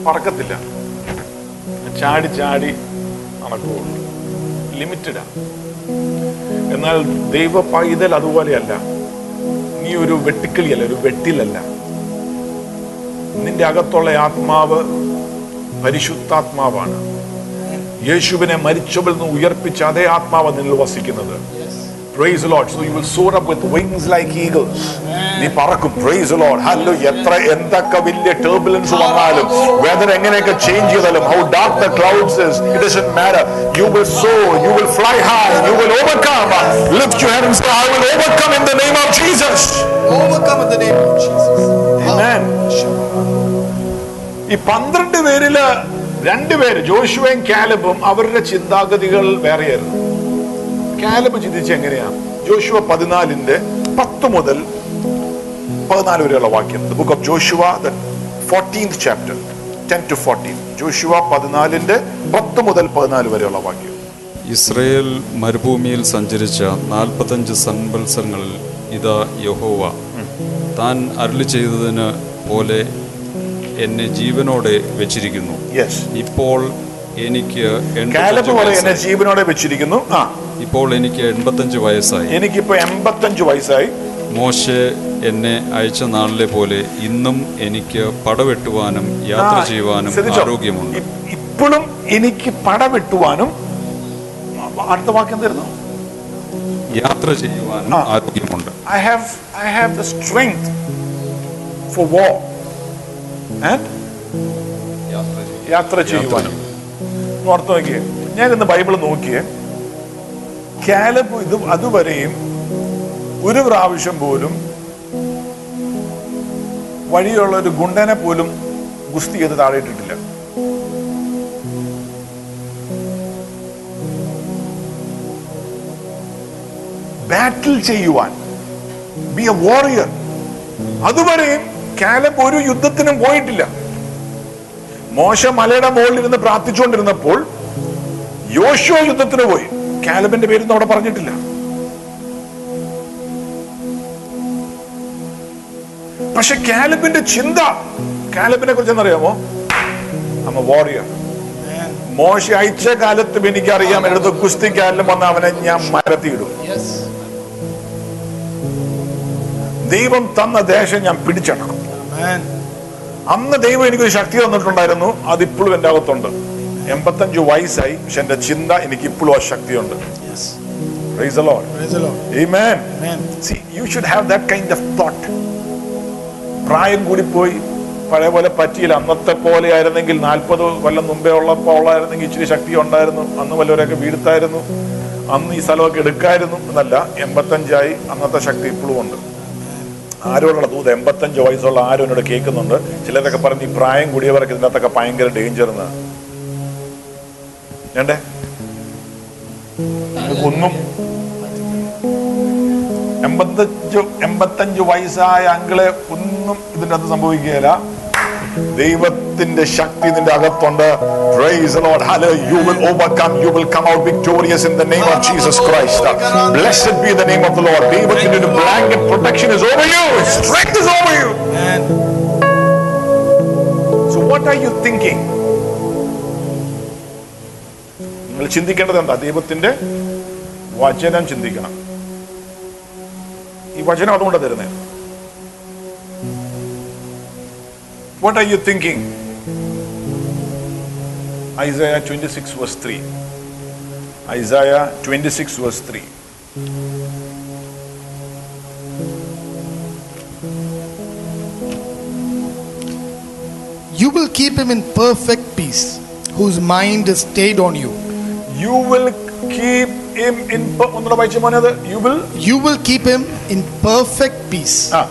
പറക്കത്തില്ല. ചാടി ചാടി നടക്കുകയുള്ളൂ ലിമിറ്റഡാ എന്നാൽ ദൈവ പൈതൽ അതുപോലെയല്ല. നീ ഒരു വെട്ടിക്കിളിയല്ല ഒരു വെട്ടിലല്ല. നിന്റെ അകത്തുള്ള ആത്മാവ് പരിശുദ്ധാത്മാവാണ്. യേശുവിനെ മരിച്ചവരിൽ നിന്ന് ഉയർപ്പിച്ച അതേ ആത്മാവ് നിന്നിൽ വസിക്കുന്നത്. Praise the Lord. So you will soar up with wings like eagles. നീ പറക്കും. പ്രൈസ് ലോഡ് ഹലോ എത്ര എന്തൊക്കെ വലിയ ടർബുലൻസ് വന്നാലും വെതർ എങ്ങനെയൊക്കെ ചേഞ്ച് ചെയ്താലും how dark the clouds is it doesn't matter you will soar you will fly high you will overcome lift your hands I will overcome in the name of Jesus Overcome in the name of Jesus. Amen. ഈ പന്ത്രണ്ട് പേരിൽ രണ്ടുപേര് ജോഷുവയും കാലബും അവരുടെ ചിന്താഗതികൾ വേറെയായിരുന്നു. കാലബ് ചിന്തിച്ച് എങ്ങനെയാ? ജോഷുവ പതിനാലിന്റെ പത്ത് മുതൽ പതിനാല് വരെയുള്ള വാക്യം. The book of Joshua the fourteenth chapter ten to fourteen Joshua പതിനാലിന്റെ പത്ത് മുതൽ പതിനാല് വരെയുള്ള വാക്യം. ഇസ്രയേൽ മരുഭൂമിയിൽ സഞ്ചരിച്ച നാൽപ്പത്തഞ്ച് സൻവത്സരങ്ങളിൽ ഇതാ യഹോവ. താൻ അരുളി ചെയ്തതിന് പോലെ എന്നെ ജീവനോടെ വെച്ചിരിക്കുന്നു. ഇപ്പോൾ എനിക്ക് എന്നെ ജീവനോടെ വെച്ചിരിക്കുന്നു. ആ. ഇപ്പോൾ എനിക്ക് എൺപത്തഞ്ച് വയസ്സായി. എനിക്കിപ്പോ എൺപത്തഞ്ച് വയസ്സായി. മോശ എന്നെ അയച്ച നാളിലെ പോലെ ഇന്നും എനിക്ക് പടവെട്ടുവാനും യാത്ര ചെയ്യുവാനും ആരോഗ്യമുണ്ട്. ഇപ്പോഴും എനിക്ക് പടവെട്ടുവാനും അടുത്ത വാക്യം തരുന്നു. യാത്ര ചെയ്യുവാനും. ആരോഗ്യമുണ്ട്. I have I have the strength for war and യാത്ര ചെയ്യുവാനും. ഓർത്ത് നോക്കിയേ. ഞാൻ ഇന്ന് ബൈബിൾ നോക്കിയേ. കാലബ് ഇത് അതുവരെയും ഒരു പ്രാവശ്യം പോലും വഴിയുള്ള ഒരു ഗുണ്ടനെ പോലും ഗുസ്തി ചെയ്ത് താഴെ ഇട്ടിട്ടില്ല. ബാറ്റിൽ ചെയ്യുവാൻ. ബി എ വാറിയർ അതുവരെയും കാലബ് ഒരു യുദ്ധത്തിനും പോയിട്ടില്ല. മോശം മലയുടെ മുകളിൽ ഇരുന്ന് പ്രാർത്ഥിച്ചുകൊണ്ടിരുന്നപ്പോൾ യോശോ യുദ്ധത്തിന് പോയി. കാലബിന്റെ പേരൊന്നും അവിടെ പറഞ്ഞിട്ടില്ല. പക്ഷെ കാലബിന്റെ ചിന്ത കാലബിനെ കുറിച്ച് എന്നറിയാമോ അമ്മ വാറിയർ മോശ അയച്ച കാലത്തും എനിക്കറിയാം എടുത്ത് കുസ്തിക്കാലിലും വന്ന അവനെ ഞാൻ മരത്തിയിടും. ദൈവം തന്ന ദേശം ഞാൻ പിടിച്ചടക്കും. അന്ന് ദൈവം എനിക്കൊരു ശക്തി തന്നിട്ടുണ്ടായിരുന്നു അതിപ്പോഴും എന്റെ അകത്തുണ്ട്. എൺപത്തഞ്ച് വയസ്സായി പക്ഷെ എന്റെ ചിന്ത എനിക്ക് ഇപ്പോഴും ആ ശക്തിയുണ്ട് Yes. Praise the Lord. Praise the Lord. Amen. Amen. See, you should have that kind of thought. പ്രായം കൂടി പോയി പഴയ പോലെ പറ്റിയില്ല അന്നത്തെ പോലെ ആയിരുന്നെങ്കിൽ നാൽപ്പത് കൊല്ലം മുമ്പേ ഉള്ളപ്പോൾ ഉള്ളായിരുന്നെങ്കിൽ ഇച്ചിരി ശക്തി ഉണ്ടായിരുന്നു അന്ന് വല്ലവരൊക്കെ വീഴ്ത്തായിരുന്നു അന്ന് ഈ സ്ഥലമൊക്കെ എടുക്കായിരുന്നു എന്നല്ല എൺപത്തഞ്ചായി അന്നത്തെ ശക്തി ഇപ്പോഴും ഉണ്ട് ആരോടുള്ള ദൂത് എൺപത്തഞ്ച് വയസ്സുള്ള ആരും എന്നോട് കേൾക്കുന്നുണ്ട് ചിലരൊക്കെ പറഞ്ഞ് ഈ പ്രായം കൂടിയവർക്ക് ഇതിനകത്തൊക്കെ ഭയങ്കര ഡേഞ്ചർ എന്ന് വേണ്ടേ ഒന്നും എൺപത്തഞ്ചു എൺപത്തഞ്ച് വയസ്സായ അങ്കിളെ ഒന്നും ഇതിന്റെ അകത്ത് സംഭവിക്കുകയില്ല ദൈവത്തിന്റെ ശക്തി നിന്റെ അകത്തുണ്ട് Praise the Lord. Hallelujah. You will overcome. You will come out victorious in the name of Jesus Christ. Blessed be the name of the Lord. ഒരു blanket protection is over you. His strength is over you. So what are you thinking? നിങ്ങൾ ചിന്തിക്കേണ്ടത് എന്താ ദൈവത്തിന്റെ വചനം ചിന്തിക്കണം. ഈ വചനം അതുകൊണ്ടാണ് തരുന്നത് what are you thinking Isaiah twenty six verse three Isaiah twenty six verse three You will keep him in perfect peace, whose mind is stayed on you. You will keep him in ഒന്നുകൂടെ വായിച്ചു മോനത് you will You will keep him in perfect peace, ആ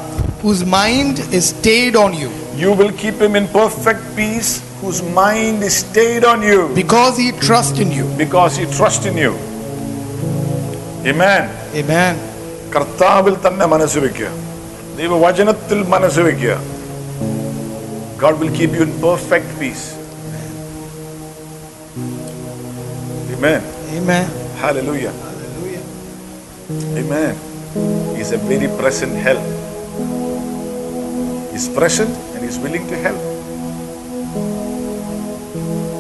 whose mind is stayed on you, You will keep him in perfect peace whose mind is stayed on you because he trusts in you. because he trusts in you. Amen. Amen. കർത്താവിൽ തന്നെ മനസ്സ് വെക്കുക ദൈവവചനത്തിൽ മനസ്സ് വെക്കുക God will keep you in perfect peace. Amen. Amen. Hallelujah. Hallelujah. Amen. He's a very present help. He's present and he's willing to help.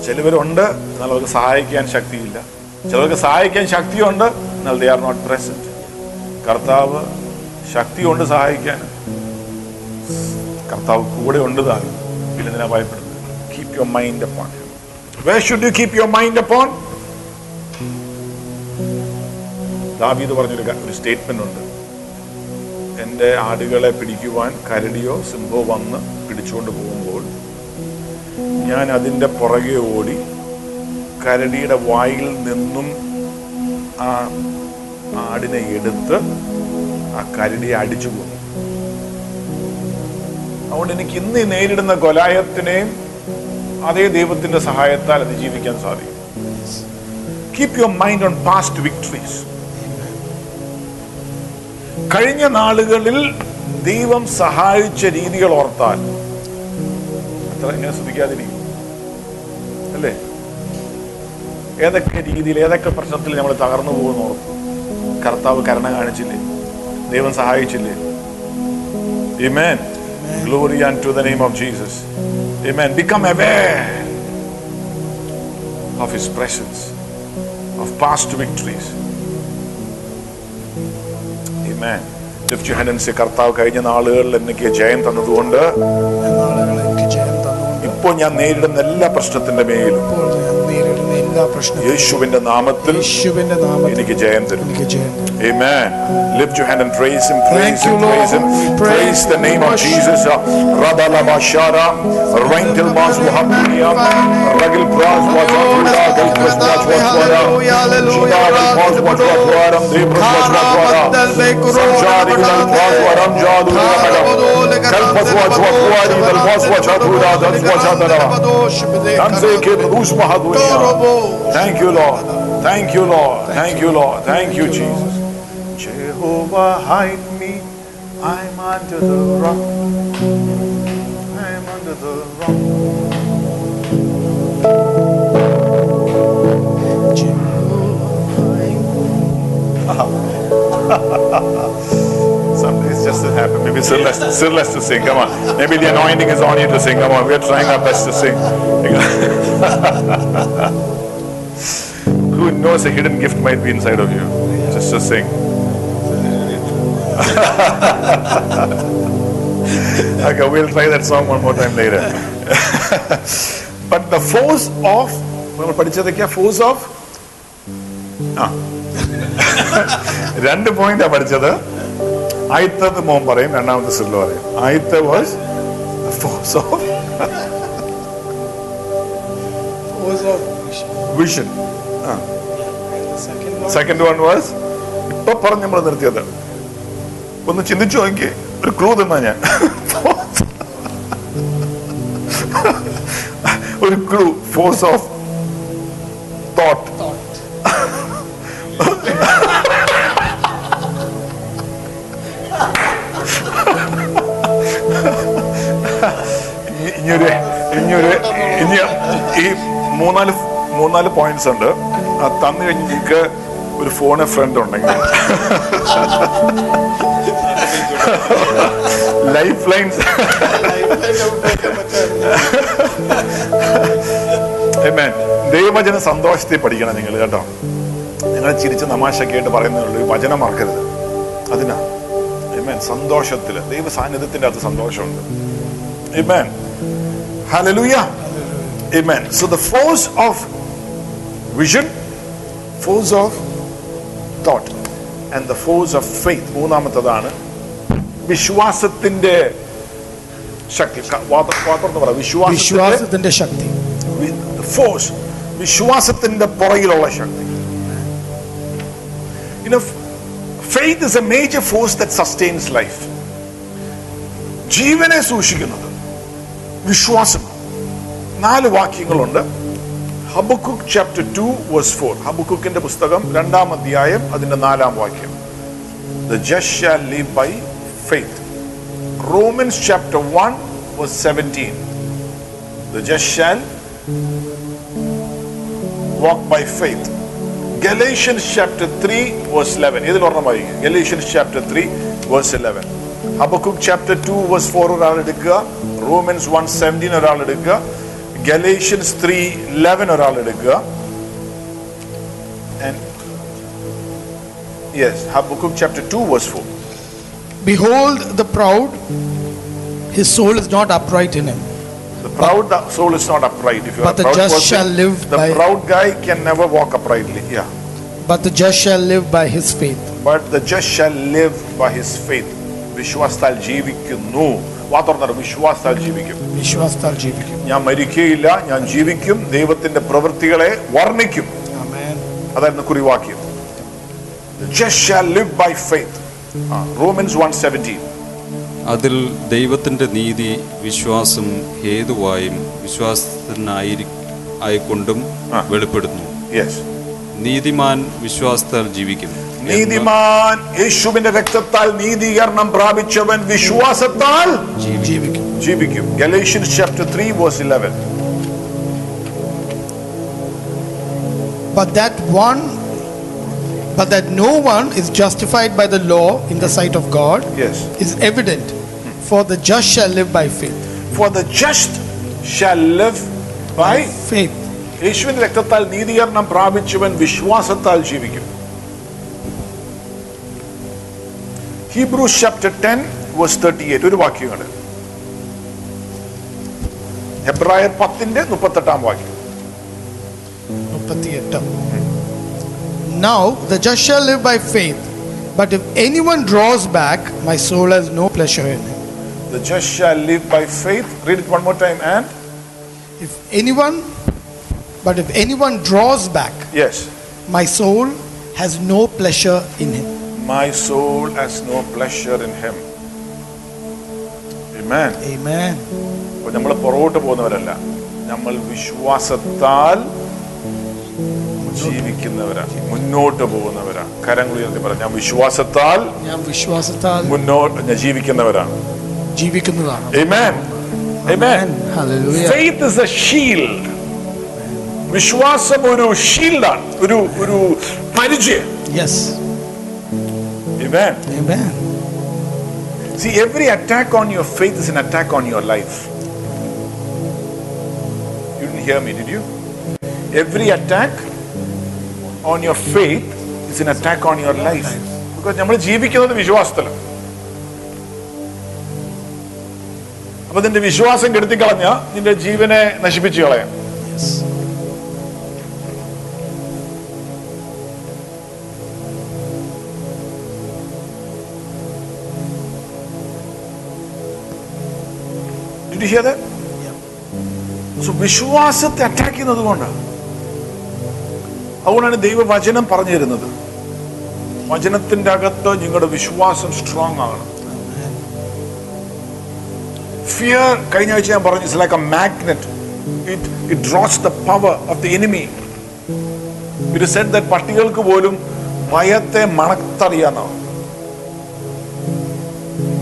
ചിലവരുണ്ട് എന്നാൽ അവർക്ക് സഹായിക്കാൻ ശക്തിയില്ല ചിലർക്ക് സഹായിക്കാൻ ശക്തിയുണ്ട് എന്നാൽ ദേ ആർ നോട്ട് പ്രസന്റ് കർത്താവ് ശക്തിയുണ്ട് സഹായിക്കാൻ കർത്താവ് കൂടെ ഉണ്ട് താനും ഇതിനെ ഭയപ്പെടുന്നത് keep your mind upon way should you keep your mind upon ദാവീദ് പറഞ്ഞൊരു ഒരു സ്റ്റേറ്റ്മെന്റ് ഉണ്ട്. എന്റെ ആടുകളെ പിടിക്കുവാൻ കരടിയോ സിംഹോ വന്ന് പിടിച്ചുകൊണ്ട് പോകുമ്പോൾ ഞാൻ അതിന്റെ പുറകെ ഓടി കരടിയുടെ വായിൽ നിന്നും ആ ആടിനെ എടുത്ത് ആ കരടിയെ അടിച്ചു പോകും അതുകൊണ്ട് എനിക്ക് ഇന്ന് നേരിടുന്ന കൊലായത്തിനെയും അതേ ദൈവത്തിന്റെ സഹായത്താൽ അതിജീവിക്കാൻ സാധിക്കും. Keep your mind on past victories കഴിഞ്ഞ നാളുകളിൽ ദൈവം സഹായിച്ച രീതികൾ ഓർത്താൽ അത്ര ഇങ്ങനെ ശ്രദ്ധിക്കാതിരിക്കും അല്ലേ ഏതൊക്കെ രീതിയിൽ ഏതൊക്കെ പ്രശ്നത്തിൽ നമ്മൾ തകർന്നു പോകുന്നു ഓർത്തു കർത്താവ് കരുണ കാണിച്ചില്ലേ ദൈവം സഹായിച്ചില്ലേ amen glory unto the name of Jesus. Amen. Become aware of His presence, of past victories. Amen. Say, കർത്താവ് കഴിഞ്ഞ നാളുകളിൽ എനിക്ക് ജയം തന്നതുകൊണ്ട് ഇപ്പോൾ ഞാൻ നേരിടുന്ന എല്ലാ പ്രശ്നത്തിന്റെ മേലും എല്ലാ എല്ലാ പ്രശ്നത്തിലും യേശുവിന്റെ നാമത്തിൽ യേശുവിന്റെ നാമത്തിൽ എനിക്ക് ജയം തരും എനിക്ക് ജയം തരും. Amen. Lift your hand and praise Him. Thank Praise you, Him. Praise Him. Lord. We Praise praise the name of worship. Jesus. Radalabashara. Rental Mas Wahabuya. Ragil Pras Wazatuda. Galpras Wazwatwara. Hallelujah, Shudar Pras Wazwatwaram. Debras Wazwatwara. Sanjari Gal Pras Waram Jadu Yamadam. Kalpas Wazwatwari. Dal Mas Wazatuda. Dal Wazatara. Danse Ke Rus Mahadunia. Thank you, Lord. Thank you, Lord. Thank you, Lord. Thank you, Jesus. Jehovah, hide me. I'm under the rock. I'm under the rock. [laughs] Some days just to happen. Maybe less to sing. Come on. Maybe the anointing is on you to sing. Come on. We're trying our best to sing. [laughs] Who knows a hidden gift might be inside of you? Just to sing. [laughs] okay, we'll try that song one more time later. [laughs] but the force of നമ്മൾ പഠിച്ചതൊക്കെയാ ഫോഴ്സ് ഓഫ് ആ രണ്ട് [laughs] പോയിന്റാ പഠിച്ചത് ആദ്യത്തത് മോൻ പറയും രണ്ടാമത്തെ സിറിൽ പറയും ആദ്യത്തെ was force of Force of vision second one. Second one was ഇപ്പൊ പറഞ്ഞ് നമ്മൾ നിർത്തിയത്. ഒന്ന് ചിന്തിച്ചു നോക്കി ഒരു ക്ലൂ തന്നാ ഞാൻ. ഒരു ക്ലൂ ഫോഴ്സ് ഓഫ് തോട്ട് ഇനിയൊരു ഇനിയൊരു ഇനി ഈ മൂന്നാൽ മൂന്നാൽ പോയിന്റ്സ് ഉണ്ട്. തന്നു കഴിഞ്ഞ് നിങ്ങൾക്ക് ഒരു ഫോണ് ഫ്രണ്ട് ഉണ്ടെങ്കിൽ. ലൈഫ് ലൈൻസ് ദൈവചന സന്തോഷത്തെ പഠിക്കണം നിങ്ങൾ കേട്ടോ. നിങ്ങൾ ചിരിച്ച് തമാശയൊക്കെയായിട്ട് പറയുന്നേ ഉള്ളൂ ഈ വചനം മറക്കരുത് അതിനാ. ഇമേൻ സന്തോഷത്തിൽ ദൈവ സാന്നിധ്യത്തിന്റെ അകത്ത് സന്തോഷമുണ്ട്. Amen hallelujah amen so the force of vision force thought, and the force of faith മൂന്നാമത്തതാണ് വിശ്വാസത്തിന്റെ ശക്തി. വിശ്വാസത്തിന്റെ ശക്തി. ഫോഴ്സ് വിശ്വാസത്തിന്റെ പുറകിലുള്ള ശക്തി. Faith is a major force major sustains life sustains life. ജീവനെ സൂക്ഷിക്കുന്നത് വിശ്വാസം. നാല് വാക്യങ്ങളുണ്ട്. Habakkuk chapter two verse four ഹബക്കുക്കിന്റെ പുസ്തകം രണ്ടാം അധ്യായം അതിന്റെ നാലാം വാക്യം The just shall live by faith. Romans chapter 1 verse 17. The just shall walk by faith. Galatians chapter 3 verse 11. ഇതിൽ ഒരെണ്ണം വായിക്കുക Galatians chapter 3 verse 11. Habakkuk chapter 2 verse 4 ഒരാൾ എടുക്കുക Romans 1 17 ഒരാൾ എടുക്കുക Galatians 3 11 ഒരാൾ എടുക്കുക and yes Habakkuk chapter 2 verse 4 Behold the proud, his soul is not upright in him. The proud the soul is not upright. If you are But a the proud just person, shall live the by- proud guy can never walk uprightly. Yeah. But the just shall live by his faith. But the just shall live by his faith. വിശ്വാസത്താൽ ജീവിക്കുന്നു വാ തുറന്നത് വിശ്വാസത്താൽ ജീവിക്കും. വിശ്വാസത്താൽ ജീവിക്കും. ഞാൻ മരിക്കുകയില്ല ഞാൻ ജീവിക്കും. ദൈവത്തിന്റെ പ്രവൃത്തികളെ വർണിക്കും. അതായിരുന്നു കുറിവാക്യം. Live by faith Romans one seventeen അതിൽ ദൈവത്തിന്റെ നീതി വിശ്വാസം ഹേതുവായും വിശ്വാസത്തിനായി ആയിക്കൊണ്ടും. വെളിപ്പെടുന്നു. യെസ് നീതിമാൻ വിശ്വാസത്താൽ ജീവിക്കും എന്ന് നീതിമാൻ യേശുവിന്റെ രക്തത്താൽ നീതീകരണം പ്രാപിച്ചവൻ വിശ്വാസത്താൽ ജീവിക്കും ജീവിക്കും Galatians chapter 3 verse 11 But that one, but that no one is justified by the law in the sight of God yes is evident. For the just shall live by faith. for the just shall live by Faith. യേശുവിന്റെ രക്തത്താൽ നീതീകരണം പ്രാപിച്ചവൻ വിശ്വാസത്താൽ ജീവിക്കും ഹീബ്രൂ ചാപ്റ്റർ ടെൻ വേഴ്സ് 38 ഒരു വാക്യമാണ് ഹെബ്രായർ പത്തിന്റെ മുപ്പത്തെട്ടാം വാക്യം മുപ്പത്തിയെട്ട് Now the just shall live by faith, but if anyone draws back, my soul has no pleasure in him. The just shall live by faith. Read it one more time. And If anyone, but if anyone draws back, yes, my soul has no pleasure in him. my soul has no pleasure in him. Amen. Amen. അപ്പൊ നമ്മൾ പുറകോട്ട് പോകുന്നവരല്ല നമ്മൾ വിശ്വാസത്താൽ ജീവിക്കുന്നവരാ മുന്നോട്ട് പോകുന്നവരാ കരങ്ങൾ ഉയർത്തി പറയാം ഞാൻ വിശ്വാസത്താൽ ഞാൻ വിശ്വാസത്താൽ മുന്നോട്ട് ഞാൻ ജീവിക്കുന്നവരാണ് ജീവിക്കുന്നതാണ് Amen. Amen. Hallelujah. Faith is a shield. വിശ്വാസം ഒരു ഷീൽഡാണ് ഒരു ഒരു പരിചയം. See, every attack on your faith is an attack on your life. You didn't hear me, did you? Every attack on your faith is an attack on your life. Because നമ്മൾ ജീവിക്കുന്നത് വിശ്വാസത്തിലാണ് അപ്പൊ നിന്റെ വിശ്വാസം കെടുത്തി കളഞ്ഞ നിന്റെ ജീവനെ നശിപ്പിച്ചു കളയാം Yes. ഹിയർ? So, വിശ്വാസത്തെ അറ്റാക്ക് ചെയ്യുന്നത് കൊണ്ടാണ്. അതുകൊണ്ടാണ് ദൈവവചനം പറഞ്ഞു തരുന്നത്. വചനത്തിന്റെ അകത്ത് നിങ്ങളുടെ വിശ്വാസം സ്ട്രോങ് ആകണം. ഫിയർ കഴിഞ്ഞ ആഴ്ച ഞാൻ പറഞ്ഞു like a magnet it it draws the power of the enemy it പട്ടികൾക്ക് പോലും ഭയത്തെ മണത്തറിയാന്നാണ്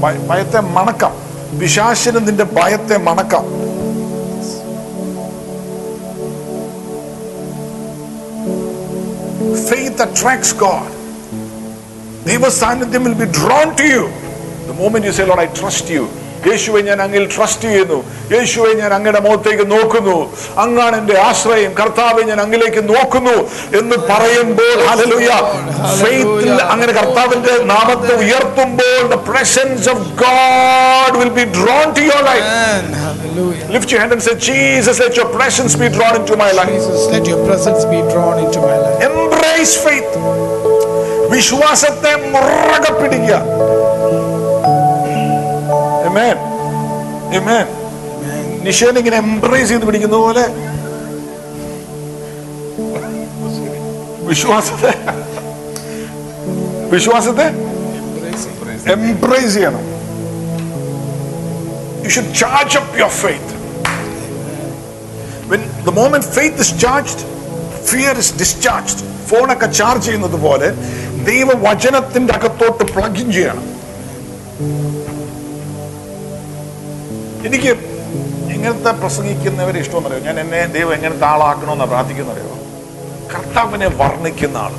ഭയ- ഭയത്തെ മണക്കാം. പിശാശിന് നിന്റെ ഭയത്തെ മണക്കാം Faith attracts God. ദൈവ സാന്നിധ്യം will be drawn to you. The moment you say, Lord, I trust you. യേശുവെ ഞാൻ അങ്ങിൽ ട്രസ്റ്റ് ചെയ്യുന്നു യേശുവെ ഞാൻ അങ്ങയുടെ മുഖത്തേക്ക് നോക്കുന്നു അങ്ങാണ് എന്റെ ആശ്രയം കർത്താവെ ഞാൻ അങ്ങിലേക്ക് നോക്കുന്നു എന്ന് പറയുമ്പോൾ അങ്ങനെ കർത്താവിന്റെ നാമത്തെ ഉയർത്തുമ്പോൾ the presence of God will be drawn to your life. Lift your hand and say, Jesus, let your presence be drawn into my life. Jesus, let your presence be drawn into my life. Embrace faith. വിശ്വാസത്തെ മുറകെ പിടിക്കുക. നിഷേൻ ഇങ്ങനെ എംബ്രേസ് ചെയ്ത് പിടിക്കുന്ന പോലെ. വിശ്വാസത്തെ. വിശ്വാസത്തെ എംബ്രേസ് ചെയ്യണം. You should charge up your faith when the moment faith is charged fear is discharged. ഫോണൊക്കെ ചാർജ് ചെയ്യുന്നത് പോലെ ദൈവവചനത്തിന്റെ അകത്തോട്ട് പ്ലഗ് ഇൻ ചെയ്യണം. എനിക്ക് എങ്ങനത്തെ പ്രസംഗിക്കുന്നവരെ ഇഷ്ടമെന്നറിയോ? ഞാൻ എന്നെ ദൈവം എങ്ങനത്തെ ആളാക്കണമെന്ന് പ്രാർത്ഥിക്കുന്നറിയോ? കർത്താവിനെ വർണിക്കുന്ന ആൾ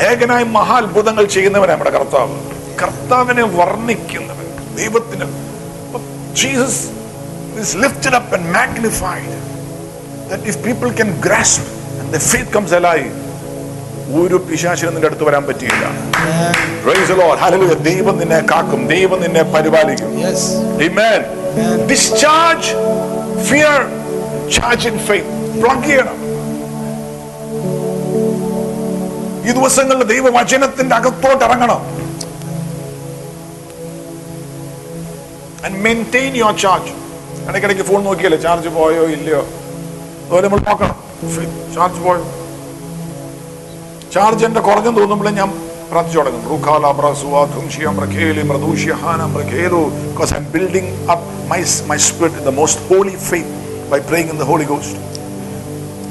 ഏകനായി മഹാത്ഭുതങ്ങൾ ചെയ്യുന്നവരാണ് നമ്മുടെ കർത്താവ്. കർത്താവിനെ വർണിക്കുന്നവൻ ദൈവത്തിന് Jesus is lifted up and magnified. That if people can ഒരു പിശാചിനും നിന്റെ അടുത്ത് വരാൻ പറ്റിയില്ല. ദൈവം നിന്നെ കാക്കും. ദൈവം നിന്നെ പരിപാലിക്കും. Yes. Amen. Discharge fear, charge in faith. Plug ചെയ്യണം. ഈ ദിവസങ്ങളിൽ ദൈവവചനത്തിന്റെ അകത്തോട്ട് ഇറങ്ങണം. ആൻഡ് മെയിന്റെയിൻ യുവർ ചാർജ് ഇടയ്ക്കിടയ്ക്ക് ഫോൺ നോക്കിയല്ലേ? ചാർജ് പോയോ? ഇല്ലയോ? അതുപോലെ നമ്മൾ നോക്കണം. ചാർജ് പോയോ? ചാർജ് എന്റെ കുറഞ്ഞു തോന്നുമ്പോൾ ഞാൻ പ്രാർത്ഥിച്ചു തുടങ്ങും. റുഖാല ബ്രസുവാധുംഷ്യം ബ്രഖേലി മൃദൂഷ്യഹാന ബ്രഖേലു because I'm building up my my spirit in the most holy faith by praying in the Holy Ghost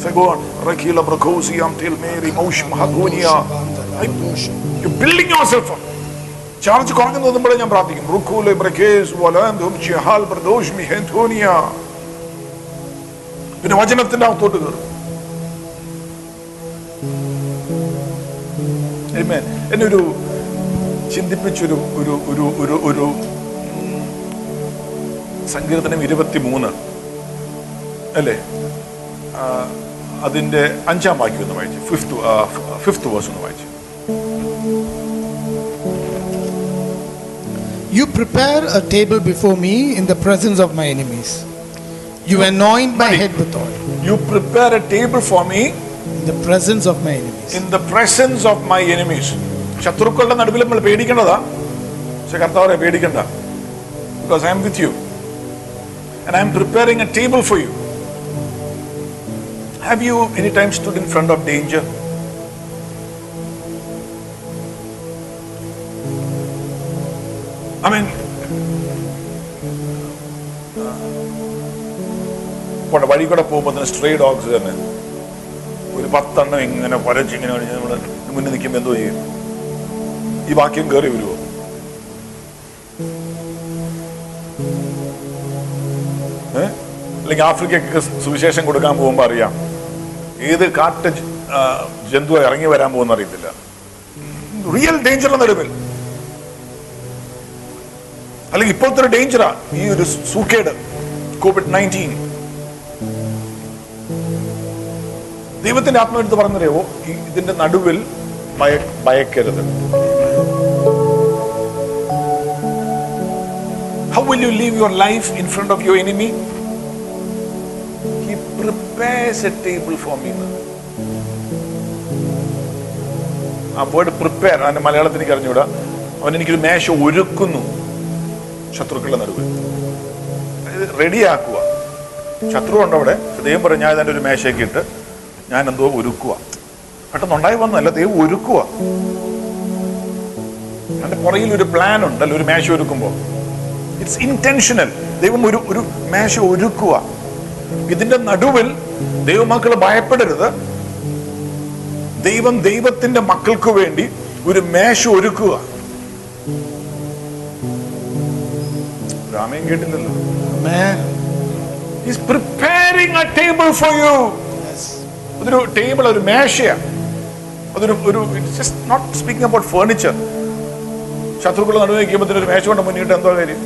so go on റഖീല ബ്രഖൂസിയം ടിൽ മേരി മൗഷ് മഹഗൂനിയ I you building yourself charge കുറഞ്ഞെന്ന് തോന്നുമ്പോൾ ഞാൻ പ്രാർത്ഥിക്കും. റുഖൂല ബ്രഖേസ് വലാന്ധുംഷ്യഹാൽ ബ്രദൂഷ്മി ഹെന്ധൂനിയ പിന്നെ വചനത്തിന്റെ അകത്തോട്ട് കയറും. എന്നെ ഒരു ചിന്തിപ്പിച്ചൊരു ഒരു ഒരു ഒരു ഒരു സങ്കീർത്തനം ഇരുപത്തി മൂന്ന് അല്ലേ അതിന്റെ അഞ്ചാം വാക്യം ഒന്ന് വായിച്ചു ഫിഫ്ത്ത് ഫിഫ്ത്ത് വേഴ്സ് ഒന്ന് വായിച്ചു You prepare a table before me in the presence of my enemies. You anoint my head with oil You prepare a table for me ശത്രുക്കളുടെ നടുവിൽ നമ്മൾ പേടിക്കേണ്ടതാ. പക്ഷെ കർത്താവരെ പേടിക്കണ്ട. Because I'm with you I'm preparing a table for you have you any time stood in front of danger I mean വഴി കൂടെ പോകുമ്പോൾ തന്നെ സ്ട്രേ ഡോഗ്സ് തന്നെ. ഒരു പത്തെണ്ണം ഇങ്ങനെ വരച്ചിങ്ങനെ കഴിഞ്ഞ് നമ്മൾ മുന്നിൽ നിൽക്കുമ്പോൾ എന്തോ ചെയ്യും. ഈ വാക്യം കയറി വരുമോ അല്ലെങ്കിൽ ആഫ്രിക്കയ്ക്ക് സുവിശേഷം കൊടുക്കാൻ പോകുമ്പോൾ അറിയാം. ഏത് കാട്ട് ജന്തു ഇറങ്ങി വരാൻ പോകുന്ന അറിയത്തില്ല. റിയൽ ഡേഞ്ചർ നടുവിൽ അല്ലെങ്കിൽ ഇപ്പോഴത്തെ ഒരു ഡേഞ്ചറാ ഈ ഒരു സൂക്കേട് കോവിഡ് നയന്റീൻ ദൈവത്തിന്റെ ആത്മാവെടുത്ത് പറഞ്ഞറിയോ? ഇതിന്റെ നടുവിൽ ഭയ ഭയക്കരുത്. How will you live your life in front of your enemy he prepares a table for me ആ വേർഡ് പ്രിപ്പയർ അതിന്റെ മലയാളത്തിൽ എനിക്ക് അറിഞ്ഞൂടാ അവൻ എനിക്കൊരു മേശ ഒരുക്കുന്നു. ശത്രുക്കളുടെ നടുവിൽ. റെഡിയാക്കുക ശത്രു ഉണ്ടവിടെ ദൈവം പറഞ്ഞു ഞാൻ ഇതിന്റെ ഒരു മേശയൊക്കെ ഇട്ട് ഞാൻ എന്തോ ഒരുക്കുക പെട്ടെന്ന് ഉണ്ടായി വന്നല്ല ദൈവം ഒരുക്കുക അതിന്റെ പുറകിൽ ഒരു പ്ലാൻ ഉണ്ട്. അല്ല ഒരു മേശ ഒരുക്കുമ്പോൾ. ഇറ്റ്സ് ഇന്റൻഷനൽ ദൈവം ഒരു ഒരു മേശ ഒരുക്കുക ഇതിന്റെ നടുവിൽ ദൈവമക്കൾ ഭയപ്പെടരുത്. ദൈവം ദൈവത്തിന്റെ മക്കൾക്ക് വേണ്ടി ഒരു മേശ ഒരുക്കുക രാമയും കേട്ടില്ലല്ലോ. He's preparing a table for you. അതൊരു ടേബിൾ ഒരു മേശയാണ്. അതൊരു ഒരു just not speaking about furniture ശത്രുക്കൾ നടുവ് വയ്ക്കുമ്പോൾ ഒരു മേശ കൊണ്ട് മുന്നിട്ട് എന്തോ കാര്യം?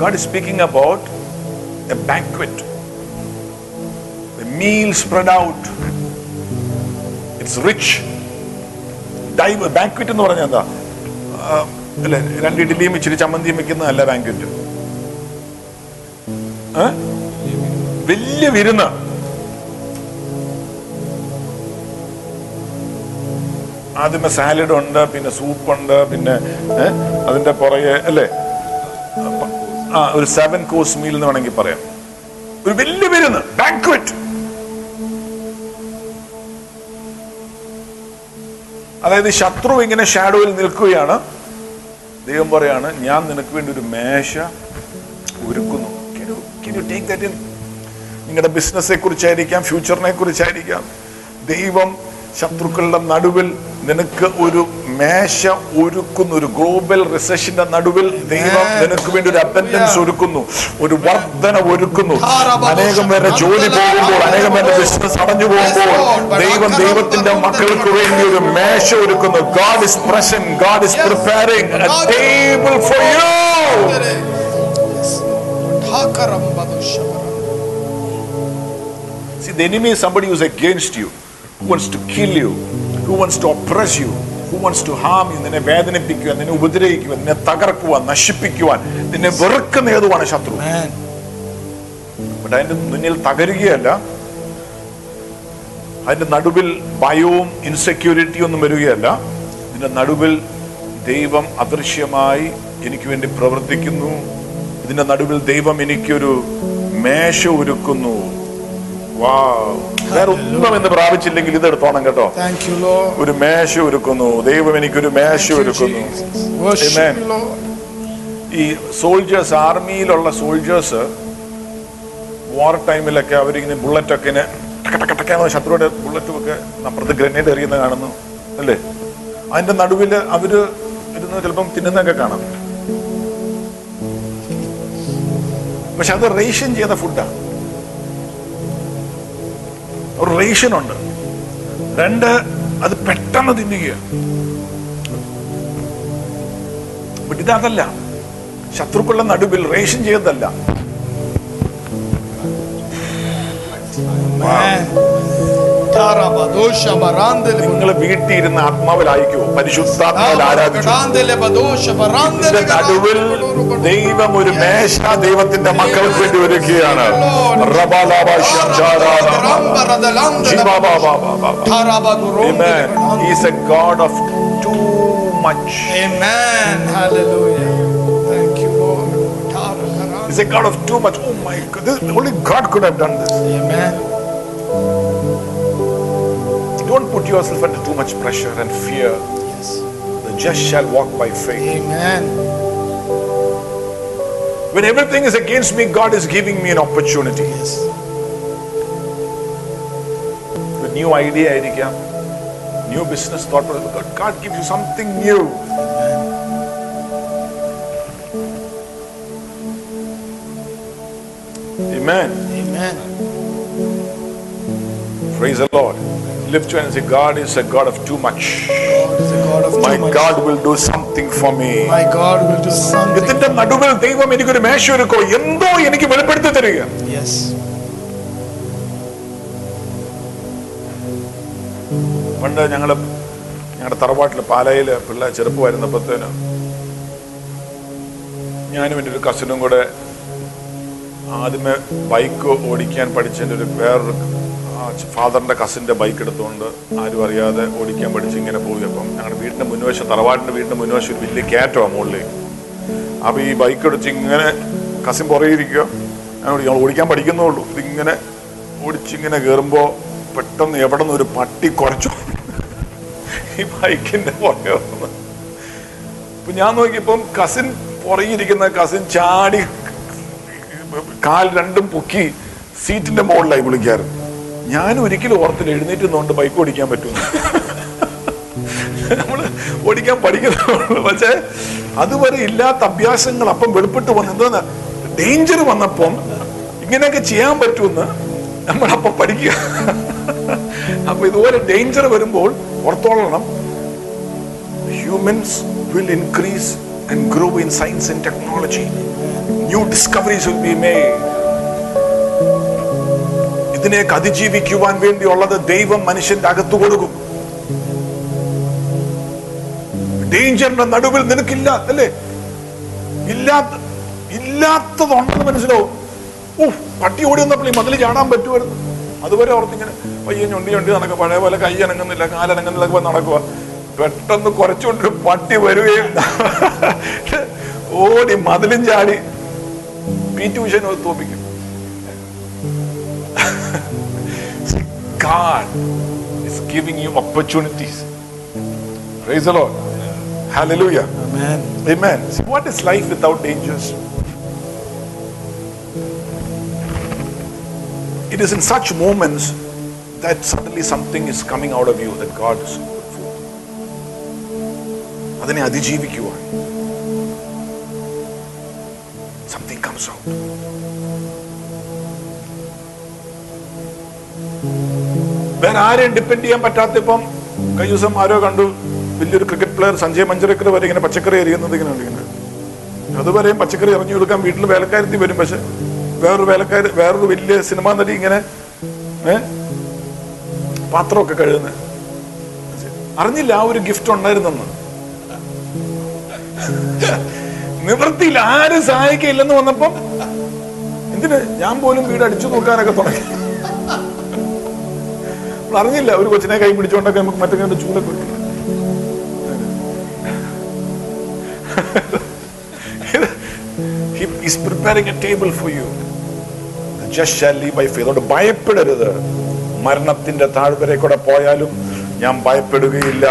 God is speaking about a banquet, a meal spread out. It's rich. Dive banquet എന്ന് പറഞ്ഞാൽ എന്താ? അല്ലേ? രണ്ട് ഇഡ്ഡലിയും ഇച്ചിരി ചമ്മന്തിയും വെക്കുന്നതല്ല ബാങ്ക്വറ്റ് വലിയ വിരുന്ന്. ആദ്യമേ സാലഡ് ഉണ്ട് പിന്നെ സൂപ്പ് ഉണ്ട് പിന്നെ അതിന്റെ പുറകെ അല്ലേ? ആ ഒരു സെവൻ കോഴ്സ് മീൽ എന്ന് വേണമെങ്കിൽ പറയാം. ഒരു വലിയ വിരുന്ന് ബാങ്ക്വറ്റ് അതായത് ശത്രു ഇങ്ങനെ ഷാഡോയിൽ നിൽക്കുകയാണ്. ദൈവം പറയാണ് ഞാൻ നിനക്ക് വേണ്ടി ഒരു മേശ ഒരുക്കുന്നു. That നിങ്ങളുടെ ബിസിനസ്സെ കുറിച്ചായിരിക്കാം ഫ്യൂച്ചറിനെ കുറിച്ചായിരിക്കാം ദൈവം ശത്രുക്കളുടെ നടുവിൽ നിനക്ക് ഒരു മേശ ഒരുക്കുന്നു ഒരു ഗ്ലോബൽ റിസഷന്റെ നടുവിൽ ദൈവം നിനക്ക് വേണ്ടി ഒരു അബൻഡൻസ് ഒരുക്കുന്നു. ഒരു വർധന ഒരുക്കുന്നു. അനേകം പേരുടെ ജോലി പോകുമ്പോൾ അനേകം പേരുടെ ബിസിനസ് അടഞ്ഞു പോകുമ്പോൾ ദൈവം ദൈവത്തിന്റെ മക്കൾക്ക് വേണ്ടി ഒരു മേശ ഒരുക്കുന്നു. God is present God is preparing a table for you See, the enemy is somebody who's against you, who wants to kill you, who wants to oppress you, who wants to harm you, നിന്നെ വേദനിപ്പിക്കുവാൻ നിന്നെ ഉപദ്രവിക്കുവാൻ നിന്നെ തകർക്കുവാൻ നശിപ്പിക്കുവാൻ നിന്നെ വെറുക്കുന്ന ഏതുവാണ് ശത്രു. അതിന്റെ മുന്നിൽ തകരുകയല്ല. അതിന്റെ നടുവിൽ ഭയവും ഇൻസെക്യൂരിറ്റിയും ഒന്നും വരികയല്ല. ഇതിന്റെ നടുവിൽ ദൈവം അദൃശ്യമായി എനിക്ക് വേണ്ടി പ്രവർത്തിക്കുന്നു. ഇതിന്റെ നടുവിൽ ദൈവം എനിക്കൊരു മേശ ഒരുക്കുന്നു. വാ വേറെ ഒന്നും എന്ന് പ്രാപിച്ചില്ലെങ്കിൽ ഇത് എടുത്തോണം കേട്ടോ. ഒരു മേശ ഒരുക്കുന്നു. ദൈവം എനിക്കൊരു മേശ ഒരുക്കുന്നു. ഈ സോൾജേഴ്സ് ആർമിയിലുള്ള സോൾജേഴ്സ് വാർ ടൈമിലൊക്കെ അവരിങ്ങനെ ബുള്ളറ്റൊക്കെ ഇങ്ങനെ ടക ടക ടക എന്ന് ശത്രുവിന്റെ ബുള്ളറ്റും ഒക്കെ അപ്പുറത്ത് ഗ്രനേഡ് എറിയുന്ന കാണുന്നു. അല്ലേ? അതിന്റെ നടുവിൽ അവർ ഇരുന്ന് ചിലപ്പം തിന്നുന്നൊക്കെ കാണാം. പക്ഷെ അത് റേഷൻ ചെയ്ത ഫുഡാണ് ഒരു റേഷൻ ഉണ്ട്. രണ്ട് അത് പെട്ടെന്ന് തിന്നുക ഇതല്ല ശത്രുക്കളുടെ നടുവിൽ റേഷൻ ചെയ്തതല്ല Amen. Tarabadosha barandele. നിങ്ങൾ വീട്ടിൽ ഇരുന്ന് ആത്മാവിലായിക്കോ പരിശുദ്ധാത്മാവിൽ ആരാധിച്ചു Barandele badosha barandele. ഇതിന്റെ നടുവിൽ ദൈവം ഒരു മേശ ദൈവത്തിന്റെ മക്കൾക്ക് വേണ്ടി ഒരുക്കുകയാണ് റബാലാബ ശംജാരാധ. ശിവബാബാബാബാബാ. Amen. He is a God of too much. Amen. Hallelujah. Thank you, Lord. Tara- He's a God of too much. Oh my God. This, only God could have done this. Amen. don't put yourself under too much pressure and fear. Yes. The just shall walk by faith. Amen. When everything is against me, God is giving me an opportunity. Yes. With new idea, new business thought, God gives you something new. Amen. Amen. Praise the Lord. Lift your hand and say, God is a God of too much. God is a God of My too much. God will do something for me. My God will do something. ഇതിന്റെ നടുവിൽ ദൈവം എനിക്കൊരു മേശ ഒരുക്കോ എന്തോ എനിക്ക് വെളിപ്പെടുത്തി തരിക Yes. പണ്ട് ഞങ്ങൾ ഞങ്ങളുടെ തറവാട്ടിൽ പാലയിൽ പിള്ളേർ ചെറുപ്പമായിരുന്നപ്പോഴത്തേന് ഞാനും എന്റെ ഒരു കസിനും കൂടെ ആദ്യമേ ബൈക്ക് ഓടിക്കാൻ പഠിച്ചതിന്റെ ഒരു വേറൊരു ഫാദറിന്റെ കസിന്റെ ബൈക്ക് എടുത്തുകൊണ്ട് ആരും അറിയാതെ ഓടിക്കാൻ പഠിച്ച് ഇങ്ങനെ പോയി. അപ്പം ഞങ്ങളുടെ വീടിന്റെ മുൻവശം തറവാടിന്റെ വീടിന്റെ മുൻവശം ഒരു വലിയ കയറ്റമാണ് മുകളിലേക്ക് അപ്പോൾ ഈ ബൈക്ക് എടുത്ത് ഇങ്ങനെ കസിൻ പുറകിരിക്കുക ഞങ്ങൾ ഞങ്ങൾ ഓടിക്കാൻ പഠിക്കുന്നുള്ളൂ ഇതിങ്ങനെ ഓടിച്ചിങ്ങനെ കയറുമ്പോൾ പെട്ടെന്ന് എവിടെ നിന്ന് ഒരു പട്ടി കുറച്ചു. ഈ ബൈക്കിന്റെ പുറകെ വന്ന്. അപ്പൊ ഞാൻ നോക്കിയപ്പം കസിൻ പുറകിരിക്കുന്ന കസിൻ ചാടി കാൽ രണ്ടും പൊക്കി സീറ്റിന്റെ മുകളിലായി വിളിക്കാറ് ഞാൻ ഒരിക്കലും ഓർത്തിൽ എഴുന്നേറ്റ് നോണ്ട് ബൈക്ക് ഓടിക്കാൻ പറ്റുന്നു നമ്മൾ ഓടിക്കാൻ പഠിക്കുന്നുള്ളൂ പക്ഷേ അതുവരെ ഇല്ലാത്ത അഭ്യാസങ്ങൾ അപ്പം വെളിപ്പെട്ട് വന്നു എന്താ ഡേഞ്ചർ വന്നപ്പം ഇങ്ങനെയൊക്കെ ചെയ്യാൻ പറ്റുമെന്ന് നമ്മളപ്പം പഠിക്കുക. അപ്പൊ ഇതുപോലെ ഡേഞ്ചർ വരുമ്പോൾ ഓർത്തോളണം. Humans will increase and grow in science and technology new discoveries will be made ഇതിനെയൊക്കെ അതിജീവിക്കുവാൻ വേണ്ടിയുള്ളത് ദൈവം മനുഷ്യന്റെ അകത്ത് കൊടുക്കും. ഡേഞ്ചറിന്റെ നടുവിൽ നിനക്കില്ല അല്ലേ? ഇല്ലാത്ത ഇല്ലാത്തതുണ്ടെന്ന് മനസ്സിലാവും. ഓ പട്ടി ഓടി വന്നപ്പോൾ ഈ മതിൽ ചാടാൻ പറ്റുമായിരുന്നു. അതുവരെ ഓർത്തിങ്ങനെ പയ്യെ ഞൊണ്ടി ഞൊണ്ടി നടക്കുക പഴയ പോലെ കൈ അനങ്ങുന്നില്ല കാലനങ്ങുന്നില്ല നടക്കുക പെട്ടെന്ന് കുറച്ചുകൊണ്ടൊരു പട്ടി വരികയും. ഓടി മതിലും ചാടി. പി ട്യൂഷൻ തോപ്പിക്കും. God is giving you opportunities. Praise the Lord. Hallelujah. Amen. Amen. See, what is life without dangers? It is in such moments that suddenly something is coming out of you that God is good for. അതിനെ അതിജീവിക്കുവാൻ സംതിങ് കംസ് ഔട്ട് വേറെ ആരെയും ഡിപ്പെൻഡ് ചെയ്യാൻ പറ്റാത്ത ഇപ്പം കഴിഞ്ഞ ദിവസം ആരോ കണ്ടു. വലിയൊരു ക്രിക്കറ്റ് പ്ലെയർ സഞ്ജയ് മഞ്ചരക്കർ വരെ ഇങ്ങനെ പച്ചക്കറി എറിയുന്നത് ഇങ്ങനെ ഉണ്ടെങ്കിൽ അതുവരെയും പച്ചക്കറി എറിഞ്ഞു കൊടുക്കാൻ വീട്ടിൽ വേലക്കാരത്തി വരും. പക്ഷെ വേറൊരു വേലക്കാരി വേറൊരു വലിയ സിനിമാ നടി ഇങ്ങനെ പാത്രമൊക്കെ കഴുകുന്നത് അറിഞ്ഞില്ല ആ ഒരു ഗിഫ്റ്റ് ഉണ്ടായിരുന്നെന്ന്. നിവൃത്തിയില്ല ആരും സഹായിക്കില്ലെന്ന് വന്നപ്പം എന്തിന്? ഞാൻ പോലും വീട് അടിച്ചു നോക്കാനൊക്കെ തുടങ്ങി. പറഞ്ഞില്ല. ഒരു കൊച്ചിനെ കൈ പിടിച്ചോണ്ടൊക്കെ നമുക്ക് മറ്റൊക്കെ ചൂട് കൊടുക്കും ഭയപ്പെടരുത്. മരണത്തിന്റെ താഴ്വരെ കൂടെ പോയാലും ഞാൻ ഭയപ്പെടുകയില്ല.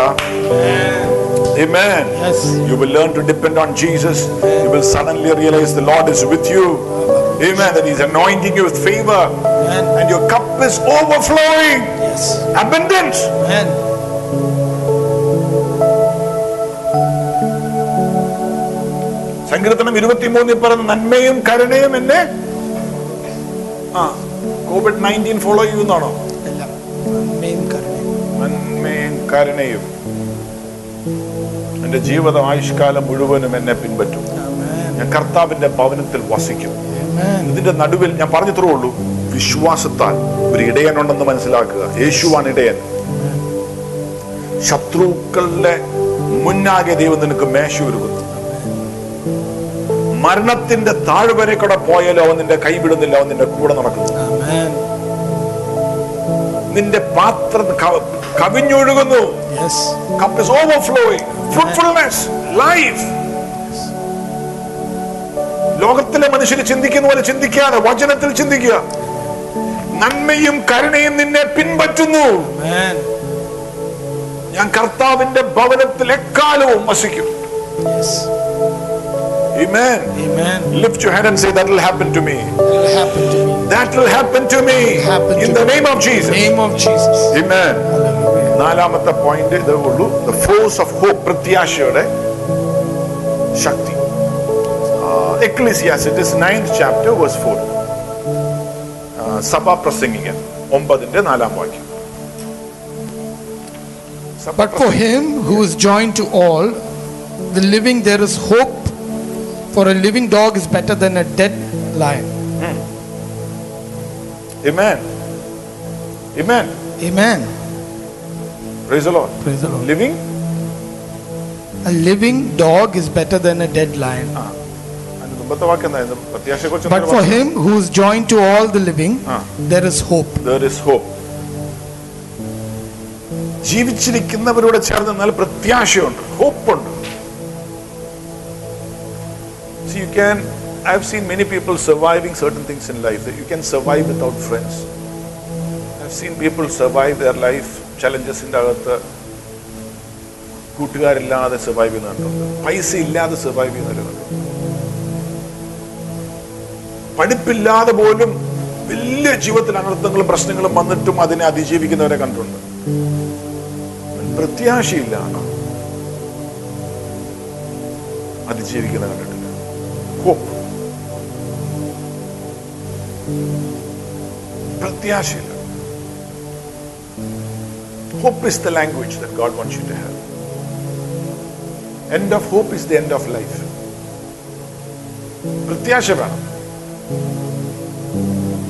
You will learn to depend on Jesus you will suddenly realise the Lord is with you Amen. That He's anointing you with favor. Amen. And your cup is overflowing. Yes. Abundance. Amen. സങ്കീർത്തനം ഇരുപത്തിമൂന്നിൽ പറഞ്ഞ നന്മയും കരുണയും എന്നെ ആ കോവിഡ് നയന്റീൻ ഫോളോ ചെയ്യുന്നാണോ നന്മയും കരുണയും എന്റെ ജീവിത ആയുഷ്കാലം മുഴുവനും എന്നെ പിൻപറ്റും. ഞാൻ കർത്താവിന്റെ ഭവനത്തിൽ വസിക്കും. ഇതിന്റെ നടുവിൽ ഞാൻ പറഞ്ഞത്രേ ഉള്ളൂ വിശ്വാസത്താൽ ഒരു ഇടയനുണ്ടെന്ന് മനസ്സിലാക്കുക. യേശുവാണ് ഇടയൻ. ശത്രുക്കളുടെ മുന്നാകെ ദൈവം നിനക്ക് മേശ ഒരുക്കുന്നു. മരണത്തിന്റെ താഴ്വരെ കൂടെ പോയാലോ അവൻ നിന്റെ കൈവിടുന്നില്ല അവൻ നിന്റെ കൂടെ നടക്കുന്നു. നിന്റെ പാത്രം കവിഞ്ഞൊഴുകുന്നു. Overflowing. Fruitfulness life. ലോകത്തിലെ മനുഷ്യർ ചിന്തിക്കുന്ന പോലെ ചിന്തിക്കാതെ വചനത്തിൽ ചിന്തിക്കുക നന്മയും കരുണയും നിന്നെ പിൻപറ്റുന്നു ഞാൻ കർത്താവിന്റെ ഭവനത്തിൽ എക്കാലവും വസിക്കും Amen. Amen. Lift your hand and say that will happen to me. It'll happen to me. That will happen to me Happen in to the me. name of Jesus. Name of Jesus. Amen. നാലാമത്തെ പോയിന്റ് ഇതേ ഉള്ളൂ ദ ഫോഴ്സ് ഓഫ് ഹോപ്പ് പ്രത്യാശയുടെ ശക്തി Ecclesiastes it is ninth chapter verse four സഭ പ്രസംഗിക ഒമ്പതിന്റെ നാലാം വാക്യം സഭ But for him who is joined to all, the living, there is hope. For a living dog is better than a dead lion. Amen. Amen. Amen. Praise the Lord. Praise the Lord. Living A living dog is better than a dead lion. അതിന്റെ But for him who is joined to all the living, there is hope There is hope ജീവിച്ചിരിക്കുന്നവരോട് ചേർന്ന് നല്ല പ്രത്യാശയുണ്ട് ഹോപ്പുണ്ട്. You can I have seen many people surviving certain things in life you can survive without friends I have seen people survive their life ചലഞ്ചസിന്റെ അകത്ത്. കൂട്ടുകാരില്ലാതെ സർവൈവ് ചെയ്യുന്നവരുണ്ട്. പൈസ ഇല്ലാതെ സർവൈവ് ചെയ്യുന്നവരുണ്ട്. പഠിപ്പില്ലാതെ പോലും വലിയ ജീവിതത്തിൽ അനർത്ഥങ്ങളും പ്രശ്നങ്ങളും വന്നിട്ടും അതിനെ അതിജീവിക്കുന്നവരെ കണ്ടിട്ടുണ്ട്. പ്രത്യാശയില്ല. അതിജീവിക്കുന്ന കണ്ടിട്ടില്ല. Hope പ്രത്യാശയില്ല. Hope is the language that God wants you to have end of hope is the end of life പ്രത്യാശ വേണം.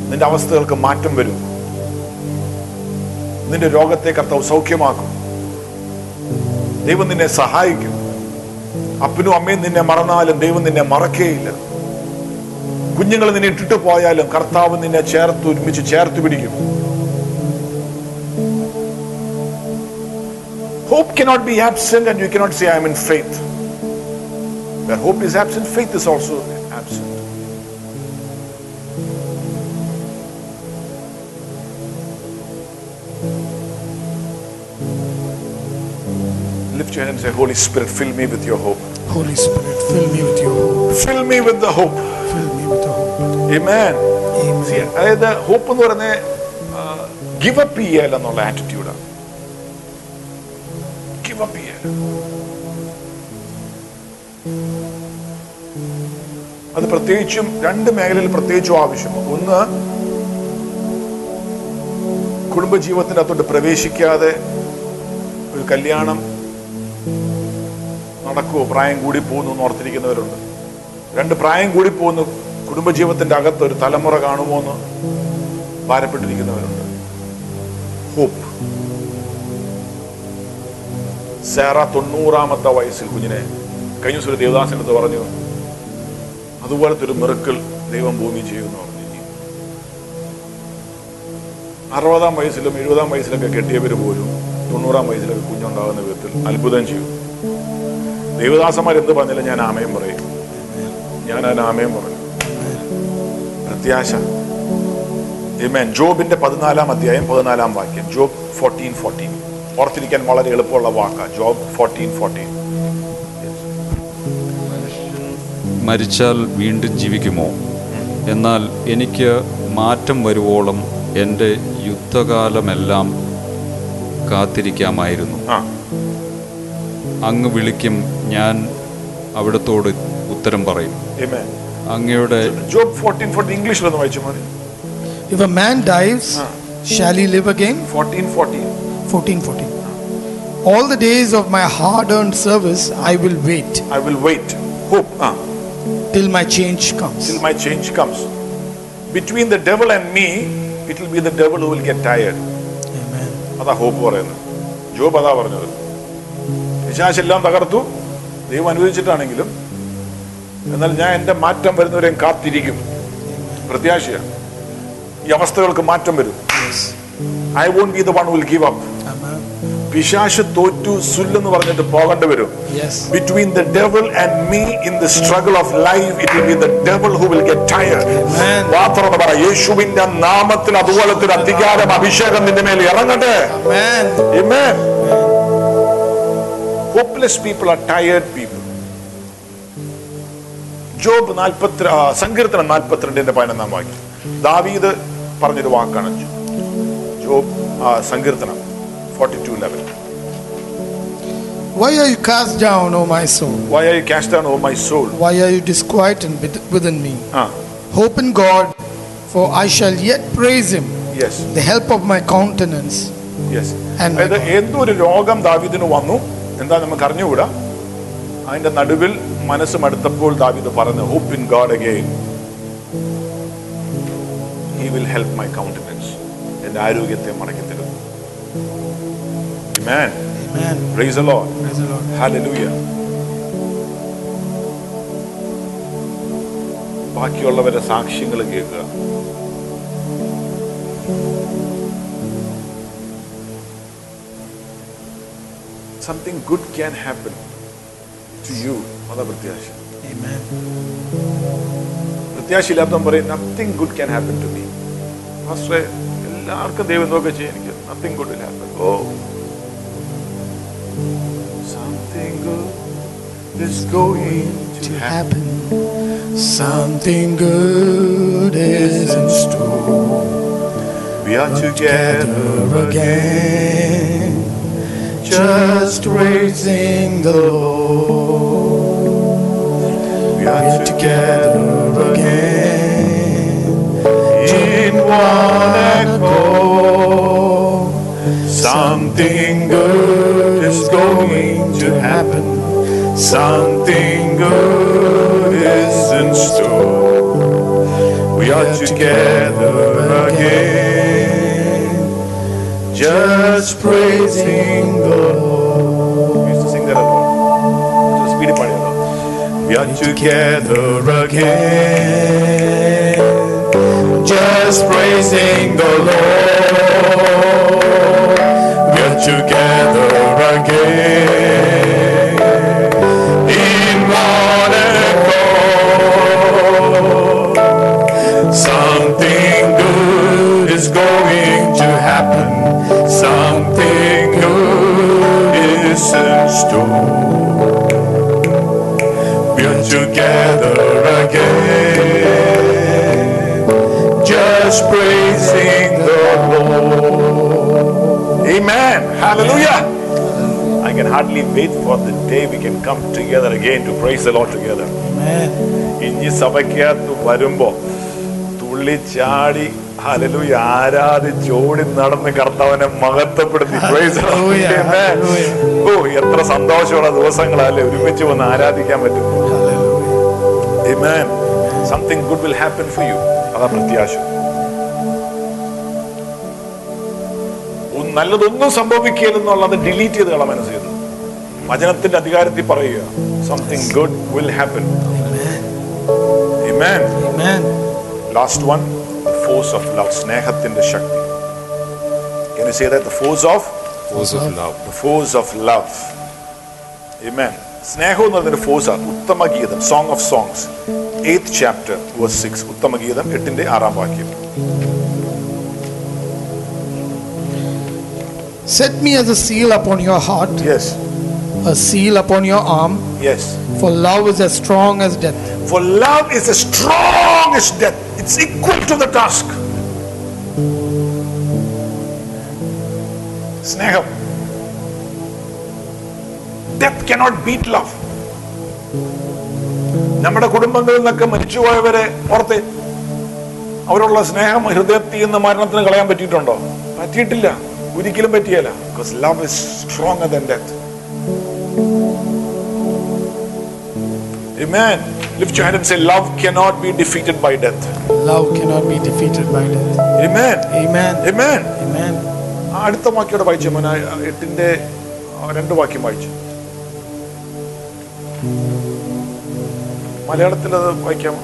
നിന്റെ അവസ്ഥകൾക്ക് മാറ്റം വരും. നിന്റെ രോഗത്തെ കർത്താവ് സൗഖ്യമാക്കും. ദൈവം നിന്നെ സഹായിക്കും. അപ്പനും അമ്മയും നിന്നെ മറന്നാലും ദൈവം നിന്നെ മറക്കേയില്ല. കുഞ്ഞുങ്ങൾ നിന്നെ ഇട്ടിട്ട് പോയാലും കർത്താവ് നിന്നെ ചേർത്ത് ഒരുമിച്ച് ചേർത്ത് പിടിക്കും. Hope cannot be absent, and you cannot say, I am in faith. Where hope is absent, faith is also. Your hand and say, Holy Spirit, fill me with your hope. Holy Spirit, fill me with your hope. Fill me with the hope. Fill me with the hope. Amen. Amen. See, അതായത് ഹോപ്പ് എന്ന് പറയുന്നത് ഗിവ് അപ്പ് ചെയ്യല എന്നുള്ള ആറ്റിറ്റ്യൂഡാണ് ഗിവ് അപ്പ് ചെയ്യല അത് പ്രത്യേകിച്ചും രണ്ട് മേഖലയിൽ പ്രത്യേകിച്ചും ആവശ്യമാണ് ഒന്ന് കുടുംബജീവിതത്തിനകത്തോട്ട് പ്രവേശിക്കാതെ ഒരു കല്യാണം നടക്കുമോ പ്രായം കൂടി പോകുന്നു എന്ന് ഓർത്തിരിക്കുന്നവരുണ്ട്. രണ്ട് പ്രായം കൂടി പോകുന്നു കുടുംബജീവിതത്തിന്റെ അകത്ത് ഒരു തലമുറ കാണുമോ എന്ന് ഭാരപ്പെട്ടിരിക്കുന്നവരുണ്ട്. ഹോപ്പ്. സേറ തൊണ്ണൂറാമത്തെ വയസ്സിൽ കുഞ്ഞിനെ കഴിഞ്ഞ ദിവസം ഒരു ദേവദാസന്റെ അടുത്ത് പറഞ്ഞു അതുപോലത്തെ ഒരു മെറുക്കൽ ദൈവം ഭൂമി ചെയ്യുമെന്ന് പറഞ്ഞു അറുപതാം വയസ്സിലും എഴുപതാം വയസ്സിലൊക്കെ കെട്ടിയവര് പോലും തൊണ്ണൂറാം വയസ്സിലൊക്കെ കുഞ്ഞുണ്ടാകുന്ന വിധത്തിൽ അത്ഭുതം ചെയ്യും ദേവദാസന്മാർ എന്ത് പറഞ്ഞില്ല ഞാൻ ആമയം പറയും. ഞാൻ അതിന് ആമയം പറഞ്ഞു. പ്രത്യാശ. ജോബിന്റെ പതിനാലാം അധ്യായം പതിനാലാം വാക്യം. ജോബ് ഫോർട്ടീൻ ഫോർട്ടീൻ ഓർത്തിരിക്കാൻ വളരെ എളുപ്പമുള്ള വാക്കാ. ജോബ് ഫോർട്ടീൻ ഫോർട്ടീൻ മരിച്ചാൽ വീണ്ടും ജീവിക്കുമോ? എന്നാൽ എനിക്ക് മാറ്റം വരുവോളം എന്റെ യുദ്ധകാലമെല്ലാം കാത്തിരിക്കാമായിരുന്നു. അങ്ങ് വിളിക്കും ഞാൻ അവിടത്തോട് ഉത്തരം പറയും. അങ്ങയുടെ ജോബ് ഫോർട്ടീൻ ഇംഗ്ലീഷിൽ ഒന്ന് വായിച്ചു മതി if a man dies shall he live live again? Fourteen fourteen 14 14. All the days of my hard earned service I will wait. I will wait hope ആ. Till my change comes. till my change comes. Between the devil and me it will be the devil who will get tired Amen. അതാ ഹോപ്പ് പറയുന്നത്. ജോബ് അതാ പറഞ്ഞത്. വിശാശെല്ലാം തകർത്തു. ദൈവം അനുവദിച്ചിട്ടാണെങ്കിലും എന്നാൽ ഞാൻ എന്റെ മാറ്റം വരുന്നവരെയും കാത്തിരിക്കും. പ്രത്യാശയാണ് ഈ അവസ്ഥകൾക്ക് മാറ്റം വരും. I won't be the one will give up. പിശാശ് തോറ്റു സുല്ലെന്ന് പറഞ്ഞിട്ട് പോകേണ്ടി വരും. Between the devil and me in the struggle of life it will be the devil who will get tired മാത്രം പറ യേശുവിന്റെ നാമത്തിൽ അതുപോലത്തെ അധികാരം അഭിഷേകം നിന്റെ മേൽ ഇറങ്ങട്ടെ. Amen Amen. Hopeless people are tired people. Job നാൽപ്പത്തി സങ്കീർത്തനം നാൽപ്പത്തിരണ്ടിന്റെ പതിനൊന്നാം വാക്യം ദാവീദ് പറഞ്ഞൊരു വാക്കാണ് ജോബ് സങ്കീർത്തനം forty two eleven Why are you cast down, O my soul? Why are you cast down, O my soul? Why are you disquieted with- within me? Ah. Hope in God, for I shall yet praise him, yes. the help of my countenance. Yes. And അതായത് എന്തോ ഒരു രോഗം ദാവീദിന് വന്നു എന്താ നമുക്ക് അറിഞ്ഞുകൂടാ? അതിന്റെ നടുവിൽ മനസ്സ് മടുത്തപ്പോൾ ദാവിദ് പറഞ്ഞു hope in God again he will help my countenance എന്റെ ആരോഗ്യത്തെ മടക്കി തരും. ബാക്കിയുള്ളവരുടെ സാക്ഷ്യങ്ങൾ കേൾക്കുക. Something good can happen to you അതാ പ്രത്യാശ Amen. പ്രത്യാശയില്ലാത്തവൻ പറയും nothing good can happen to me ഫാസ്റ്ററെ എല്ലാവർക്കും ദൈവം എന്തൊക്കെ ചെയ്യും എനിക്ക് nothing good will happen oh something good is going To happen. Something good is in store. We are together again. Just praising the Lord. We are together again. in one accord. Something good is going to happen. Something good is in store. We are together again. Just praising the Lord. We used to sing that a lot. Just speed it, buddy, a lot. We are together again. Just praising the Lord. We are together again. Together again, just praising the Lord. Amen. Hallelujah. I can hardly wait for the day we can come together again to praise the Lord together. Amen. ഇനി സഭയ്ക്കകത്ത് വരുമ്പോ തുള്ളിച്ചാടി ഹലലൂയ ആരാധിച്ച് ഓടി നടന്ന് കർത്താവിനെ മഹത്വപ്പെടുത്തി Praise. Hallelujah. Amen. Hallelujah. ഓ എത്ര സന്തോഷമുള്ള ദിവസങ്ങളല്ലേ ഒരുമിച്ച് വന്ന് ആരാധിക്കാൻ പറ്റും. Amen. Something good will happen for you. അതാ പ്രത്യാശ നല്ലതൊന്നും സംഭവിക്കരുതെന്നുള്ളത് ഡിലീറ്റ് ചെയ്ത് കള മനസ്സിൽ. വചനത്തിന്റെ അധികാരത്തിൽ പറയുക something good will happen Amen. Amen. Last one, the force of love. സ്നേഹത്തിന്റെ ശക്തി. Can you say that? The force of Force of love. the force of love. Amen. സ്നേഹം എന്ന് പറയുന്നൊരു ഫോഴ്സ് ആണ് ഉത്തമഗീതം song of songs eighth chapter verse six ഉത്തമഗീതം എട്ടിന്റെ ആറാം വാക്യം Set me as a seal upon your heart, yes a seal upon your arm, yes for love is as strong as death. For love is as strong as death. It's equal to the task. സ്നേഹം ഡെത്ത് beat love. നമ്മുടെ കുടുംബങ്ങളിൽ നിന്നൊക്കെ മരിച്ചുപോയവരെ ഓർത്ത് അവരുള്ള സ്നേഹം ഹൃദയത്തിൽ നിന്ന് മരണത്തിന് കളയാൻ പറ്റിയിട്ടുണ്ടോ പറ്റിയിട്ടില്ല ഒരിക്കലും പറ്റിയല്ല because love is stronger than death Amen. Lift your hand and say, Love cannot be defeated by death. Love cannot be defeated by death. Amen. Amen. Amen. Amen. അടുത്ത വാക്യോടെ വായിച്ചു മോന എട്ടിന്റെ രണ്ട് വാക്യം വായിച്ചു മലയാളത്തിൽ അത് വായിക്കാം.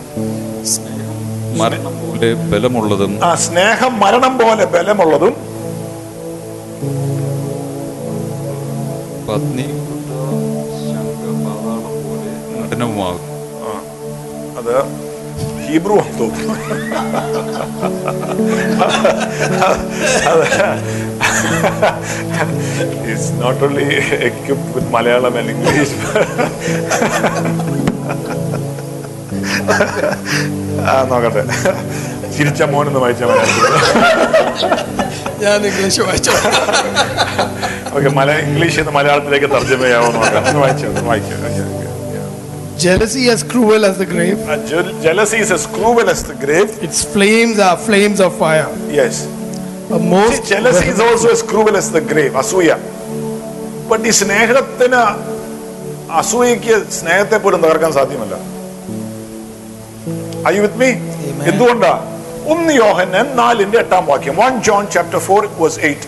മരണം പോലെ ബലമുള്ളതും ആ സ്നേഹം മരണം പോലെ ബലമുള്ളതും പത്നി കഠിനവുമാകും അത് തോന്നുന്നു it's not only equipped with Malayalam and English. ആ നോക്കട്ടെ. ചിരിച്ച മോനെന്ന് വായിച്ച ഞാൻ ഇംഗ്ലീഷ് വായിച്ചു? ഓക്കെ മല ഇംഗ്ലീഷിൽ നിന്ന് മലയാളത്തിലേക്ക് തർജമയാവോ നോക്കാം. വായിച്ചോ വായിക്കാം Jealousy as cruel as the grave. jealousy is as cruel as the grave Its flames are flames of fire. yes A most See, jealousy is also as cruel as the grave അസൂയ ബട്ട് ഈ സ്നേഹത്തിന് അസൂയക്ക് സ്നേഹത്തെ പോലും തകർക്കാൻ സാധ്യമല്ല Are you with me? Amen. എന്തുകൊണ്ടാ ഒന്ന് യോഹന്നൻ നാലിന്റെ എട്ടാം വാക്യം one John chapter four verse eight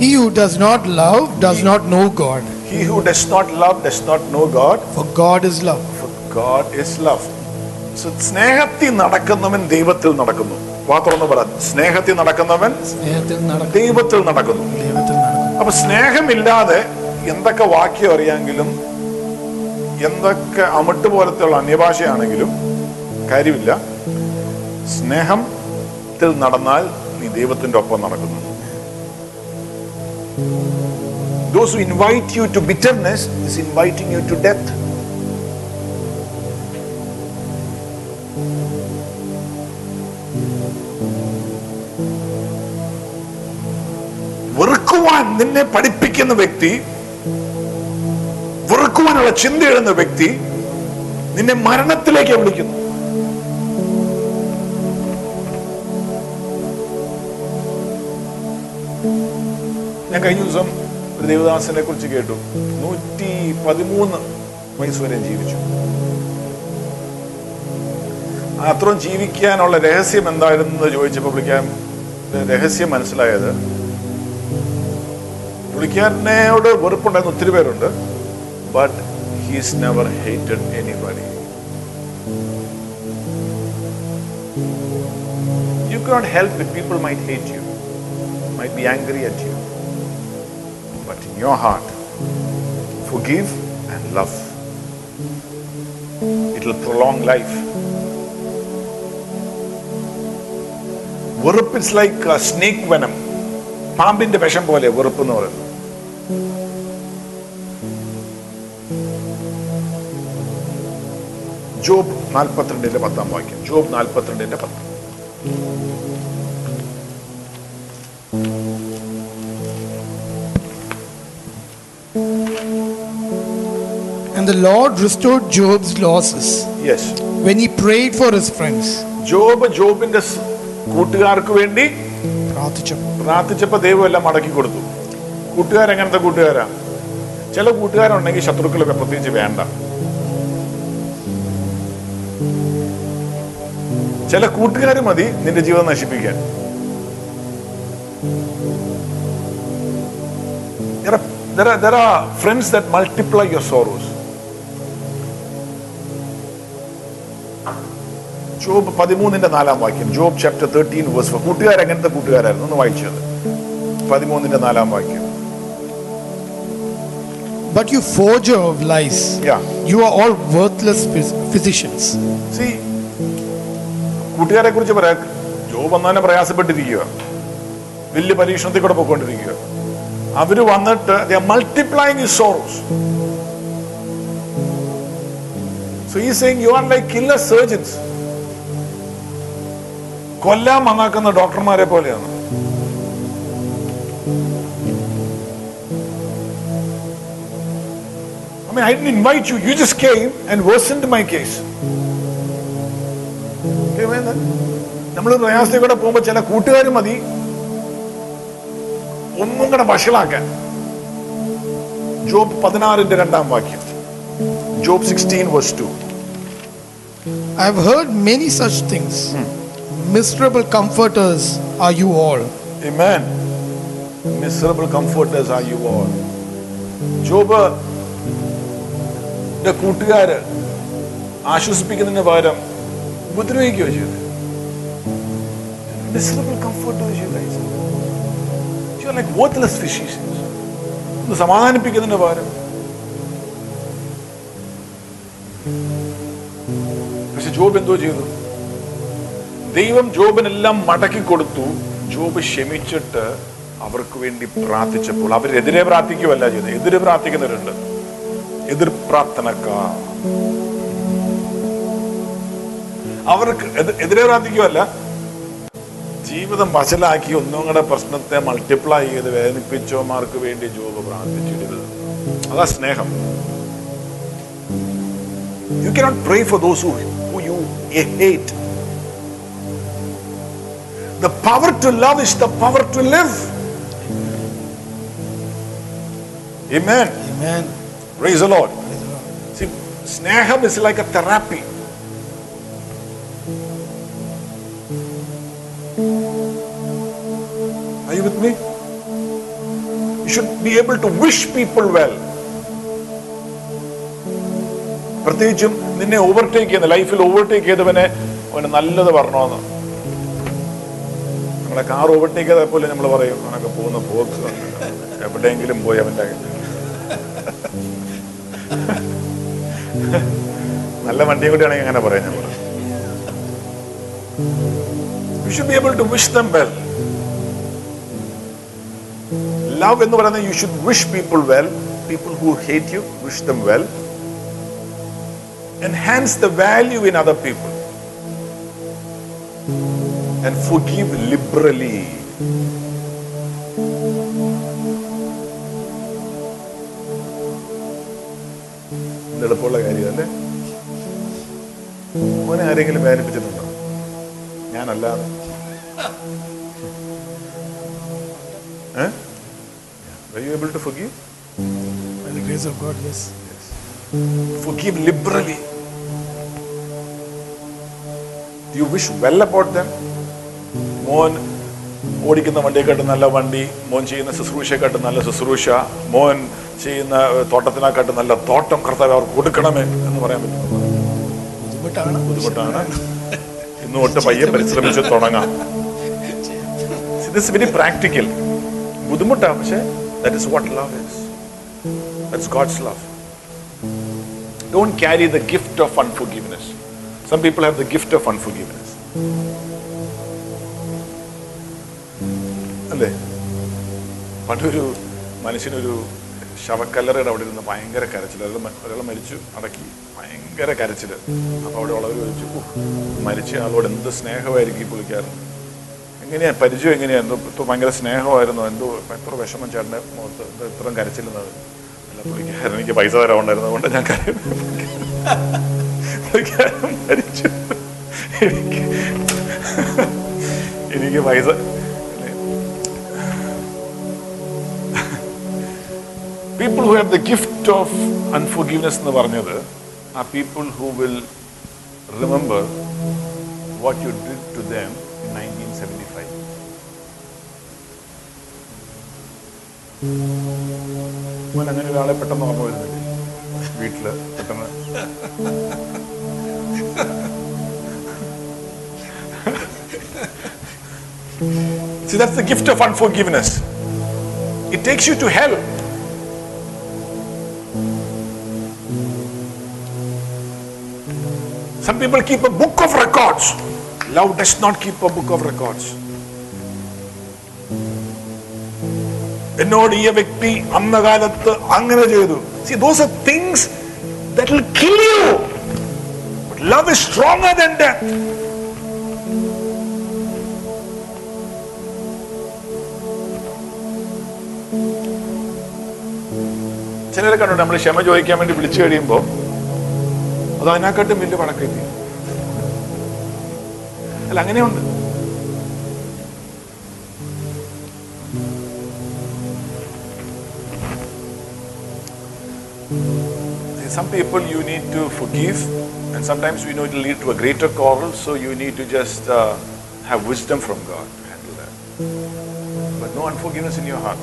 he who does not love does he, not know God, He who does not love does not know God, for God is love. for God is love. So, സ്നേഹത്തിൽ നടക്കുന്നവൻ ദൈവത്തിൽ നടക്കുന്നു. വാ പറ. സ്നേഹത്തിൽ നടക്കുന്നവൻ ദൈവത്തിൽ നടക്കുന്നു. അപ്പൊ സ്നേഹമില്ലാതെ എന്തൊക്കെ വാക്യം അറിയാമെങ്കിലും എന്തൊക്കെ അമിട്ട് പോലത്തെയുള്ള അന്യഭാഷയാണെങ്കിലും കാര്യമില്ല. സ്നേഹത്തിൽ നടന്നാൽ നീ ദൈവത്തിന്റെ ഒപ്പം നടക്കുന്നു. Those who invite you to bitterness is inviting you to death. വെറുക്കുവാൻ നിന്നെ പഠിപ്പിക്കുന്ന വ്യക്തി വെറുക്കുവാനുള്ള ചിന്തയിടുന്ന വ്യക്തി നിന്നെ മരണത്തിലേക്ക് വിളിക്കുന്നു ഞാൻ കഴിഞ്ഞ ദിവസം ഒരു ദേവദാസനെ കുറിച്ച് കേട്ടു. നൂറ്റി പതിമൂന്ന് വയസ്സ് വരെ ജീവിച്ചു. അത്രയും ജീവിക്കാനുള്ള രഹസ്യം എന്തായിരുന്നു എന്ന് ചോദിച്ചപ്പോൾ പുള്ളിക്കാൻ രഹസ്യം മനസ്സിലായത് പുള്ളിക്കാരനോട് വെറുപ്പുണ്ടായിരുന്ന ഒത്തിരി പേരുണ്ട് but he's never hated anybody you can help people might hate you might be angry at you but in your heart, forgive and love. It will prolong life. വെറുപ്പ് ഇറ്റ്സ് ലൈക്ക് സ്നേക്ക് വനം പാമ്പിന്റെ വിഷം പോലെ വെറുപ്പ് എന്ന് പറയുന്നത് ജോബ് നാൽപ്പത്തിരണ്ടിന്റെ പത്താം വാക്യം. ജോബ് നാൽപ്പത്തിരണ്ടിന്റെ പത്ത്. And restored Lord restored Job's losses. Yes when he prayed for his friends. Job ജോബിന്റെ കൂട്ടുകാർക്ക് വേണ്ടി പ്രാർത്ഥിച്ചപ്പോൾ. പ്രാർത്ഥിച്ചപ്പോൾ ദൈവം എല്ലാം മടക്കി കൊടുത്തു. കൂട്ടുകാരെങ്ങനത്തെ കൂട്ടുകാരാ? ചില കൂട്ടുകാരുണ്ടെങ്കിൽ ശത്രുക്കളൊക്കെ പ്രത്യേകിച്ച് വേണ്ട. ചില കൂട്ടുകാർ മതി നിന്റെ ജീവിതം നശിപ്പിക്കാൻ. There are, there are, there are friends that multiply your sorrows. Job പതിമൂന്നിന്റെ നാലാം വാക്യം Job chapter thirteen verse four കൂട്ടുകാർ എങ്ങനത്തെ കൂട്ടുകാരായിരുന്നു? ഒന്ന് വായിച്ചത്. പതിമൂന്നിന്റെ നാലാം വാക്യം. But you forger of lies. Yeah. You are all worthless phys- physicians. See, കൂട്ടുകാരെ കുറിച്ച് പറയാ ജോബ് വന്നതിനെ പ്രയാസപ്പെട്ടിരിക്കുക. വലിയ പരീക്ഷണത്തിൽ കൂടെ പോയിക്കൊണ്ടിരിക്കുക. അവർ വന്നിട്ട് മൾട്ടിപ്ലൈങ് ഇസ് സോറോസ് സോ ഈ saying you are like killer surgeons കൊല്ലാൻ വന്നാക്കുന്ന ഡോക്ടർമാരെ പോലെയാണ് I mean, I didn't invite you. You just came and worsened my case. നമ്മൾ പ്രയാസത്തിൽ കൂടെ പോകുമ്പോ ചില കൂട്ടുകാർ മതി ഒന്നും കൂടെ വഷളാക്കാൻ ജോബ് പതിനാറിന്റെ രണ്ടാം വാക്യം Job sixteen verse two I have heard many such things. Miserable comforters are you all. Amen. Miserable comforters are you all. Job ന്റെ കൂട്ടുകാര് ആശ്വസിപ്പിക്കുന്നതിന് പകരം ഉപദ്രവിക്കുകയോ ചെയ്തു miserable comforters you guys you are like worthless fishes ഒന്ന് സമാധാനിപ്പിക്കുന്നതിന് പകരം പക്ഷെ ജോബ് എന്തോ ചെയ്തു ദൈവം ജോബിനെല്ലാം മടക്കി കൊടുത്തു. ജോബ് ക്ഷമിച്ചിട്ട് അവർക്ക് വേണ്ടി പ്രാർത്ഥിച്ചപ്പോൾ അവരെതിരെ പ്രാർത്ഥിക്കുകയല്ല ചെയ്തത്. എതിരെ പ്രാർത്ഥിക്കുന്നവരുണ്ട്. എതിർ പ്രാർത്ഥനക്കാർ. അവർക്ക് എതിരെ പ്രാർത്ഥിക്കുകയല്ല. ജീവിതം വശലാക്കി ഒന്നും കൂടെ പ്രശ്നത്തെ മൾട്ടിപ്ലൈ ചെയ്ത് വേദനിപ്പിച്ചവന്മാർക്ക് വേണ്ടി ജോബ് പ്രാർത്ഥിച്ചിരുന്നത്. അതാ സ്നേഹം. You cannot pray for those who you hate The power to love is the power to live. Amen. Amen. Praise the Lord. See, sneham is like a therapy. Are you with me? You should be able to wish people well. പ്രത്യേകിച്ചും നിന്നെ ഓവർടേക്ക് ചെയ്യുന്ന ലൈഫിൽ ഓവർടേക്ക് ചെയ്തവനെ അവന് നല്ലത് പറഞ്ഞോന്ന് നമ്മളെ കാർ ഓവർടേക്ക് ചെയ്താൽ പോലും നമ്മൾ പറയും അവനൊക്കെ പോകുന്ന പോക്ക് എവിടെയെങ്കിലും പോയി അവന്റെ നല്ല വണ്ടിയും കൂടി ആണെങ്കിൽ അങ്ങനെ പറയാം നമ്മൾ you should be able to wish them well love എന്ന് പറയുന്നത് you should wish people well people who hate you wish them well enhance the value in other people. And forgive liberally. എളുപ്പമുള്ള കാര്യമല്ലേ മോനെ ആരെങ്കിലും വേദനിപ്പിച്ചിട്ടുണ്ടോ ഞാനല്ലാതെ ഏ Are you able to forgive? By the grace of God, yes. Forgive liberally. Do you wish well about them? മോൻ ഓടിക്കുന്ന വണ്ടിയെക്കാട്ടും നല്ല വണ്ടി മോൻ ചെയ്യുന്ന ശുശ്രൂഷയെക്കാട്ടും നല്ല ശുശ്രൂഷ മോൻ ചെയ്യുന്ന തോട്ടത്തിനെക്കാട്ടും നല്ല തോട്ടം കർത്താവ് അവർക്ക് കൊടുക്കണമേ എന്ന് പറയാൻ പറ്റും. ബുദ്ധിമുട്ടാണ്. ബുദ്ധിമുട്ടാണ്. ഇന്ന് തൊട്ട് പയ്യെ പരിശ്രമിച്ച് തുടങ്ങാം. ദിസ് വെരി പ്രാക്ടിക്കൽ ബുദ്ധിമുട്ടാണ് പക്ഷേ that is what love is that's God's love don't carry the gift of unforgiveness some people have the gift of unforgiveness. അല്ലേ? പണ്ടൊരു മനുഷ്യനൊരു ശവക്കല്ലറയുടെ അവിടെ ഇരുന്ന് ഭയങ്കര കരച്ചിൽ ഒരാൾ ഒരാൾ മരിച്ചു അടക്കി. ഭയങ്കര കരച്ചിൽ അപ്പോൾ അവിടെ ഉള്ളവർ ചോദിച്ചു മരിച്ച ആളോട് എന്ത് സ്നേഹമായിരിക്കും ഈ പുള്ളിക്കാരൻ? എങ്ങനെയാ? പരിചയം എങ്ങനെയാ? എന്തോ ഭയങ്കര സ്നേഹമായിരുന്നു? എന്തോ എത്ര വിഷമം ചേട്ടന്റെ മുഖത്ത്? ഇത്രയും കരച്ചില്ലെന്നത് അല്ല പുള്ളിക്കാരൻ എനിക്ക് പൈസ തരാനുണ്ടായിരുന്നു. അതുകൊണ്ട് ഞാൻ പുള്ളിക്കാരൻ മരിച്ചു. എനിക്ക് എനിക്ക് പൈസ people who have the gift of unforgiveness എന്ന് പറഞ്ഞത് ആ people who will remember what you did to them in nineteen seventy five മോൻ അങ്ങനെ ഒരാളെ പെട്ടെന്ന് ഓർമ്മ വരുന്നില്ലേ വീട്ടിൽ പെട്ടെന്ന് See, that's the gift of unforgiveness. It takes you to hell. Some people keep a book of records. Love does not keep a book of records. എന്നോട് ഈ വ്യക്തി അന്ന കാലത്ത് അങ്ങനെ ചെയ്തു see those are things that will kill you love is stronger than death ചിലരെ കണ്ടു നമ്മൾ ക്ഷമ ചോദിക്കാൻ വേണ്ടി വിളിച്ചു കഴിയുമ്പോൾ Some people you need to forgive, and sometimes we know it will lead to a greater quarrel, so you need to just uh, have wisdom from God to handle that. But no unforgiveness in your heart.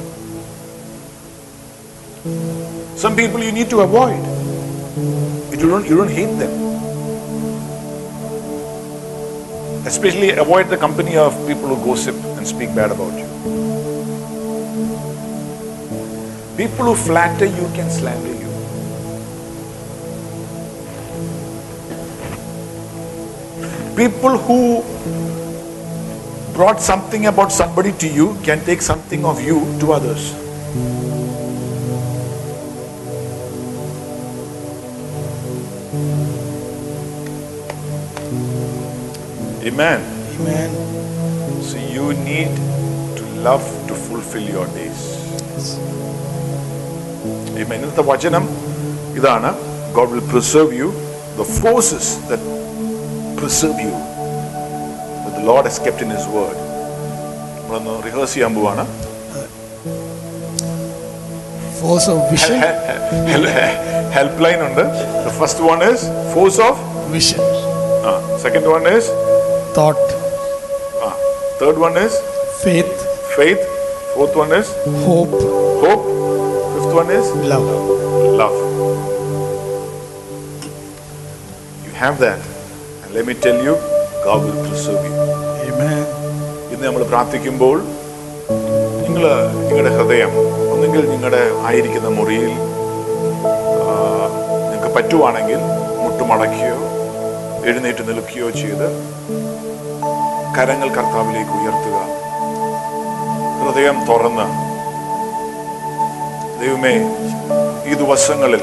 Some people you need to avoid. You don't, you don't hate them. Especially avoid the company of people who gossip and speak bad about you. People who flatter you can slander you. People who brought something about somebody to you can take something of you to others. Amen. Amen. So you need to love to fulfill your days. Amen. ഇന്നത്തെ വചനം ഇതാണ് God will preserve you. The forces that preserve you that the Lord has kept in His word. നമ്മളൊന്ന് റിഹേഴ്സ് ചെയ്യാൻ പോവാണ് Force of vision. Help line ഉണ്ട് The first one is force of Vision. second one Thought. third one is Faith. faith fourth one is Hope. hope fifth one is Love. love. You have that. And let me tell you, God will preserve you. Amen. ഇന്ന് നമ്മൾ പ്രാർത്ഥിക്കുമ്പോൾ നിങ്ങൾ നിങ്ങളുടെ ഹൃദയം ഒന്നുകിൽ നിങ്ങളുടെ ആയിരിക്കുന്ന മുറിയിൽ നിങ്ങൾക്ക് പറ്റുവാണെങ്കിൽ മുട്ടുമടക്കുകയോ എഴുന്നേറ്റ് നിൽക്കുകയോ ചെയ്ത് കരങ്ങൾ കർത്താവിലേക്ക് ഉയർത്തുക. ഹൃദയം തുറന്ന്. ദൈവമേ ഈ ദിവസങ്ങളിൽ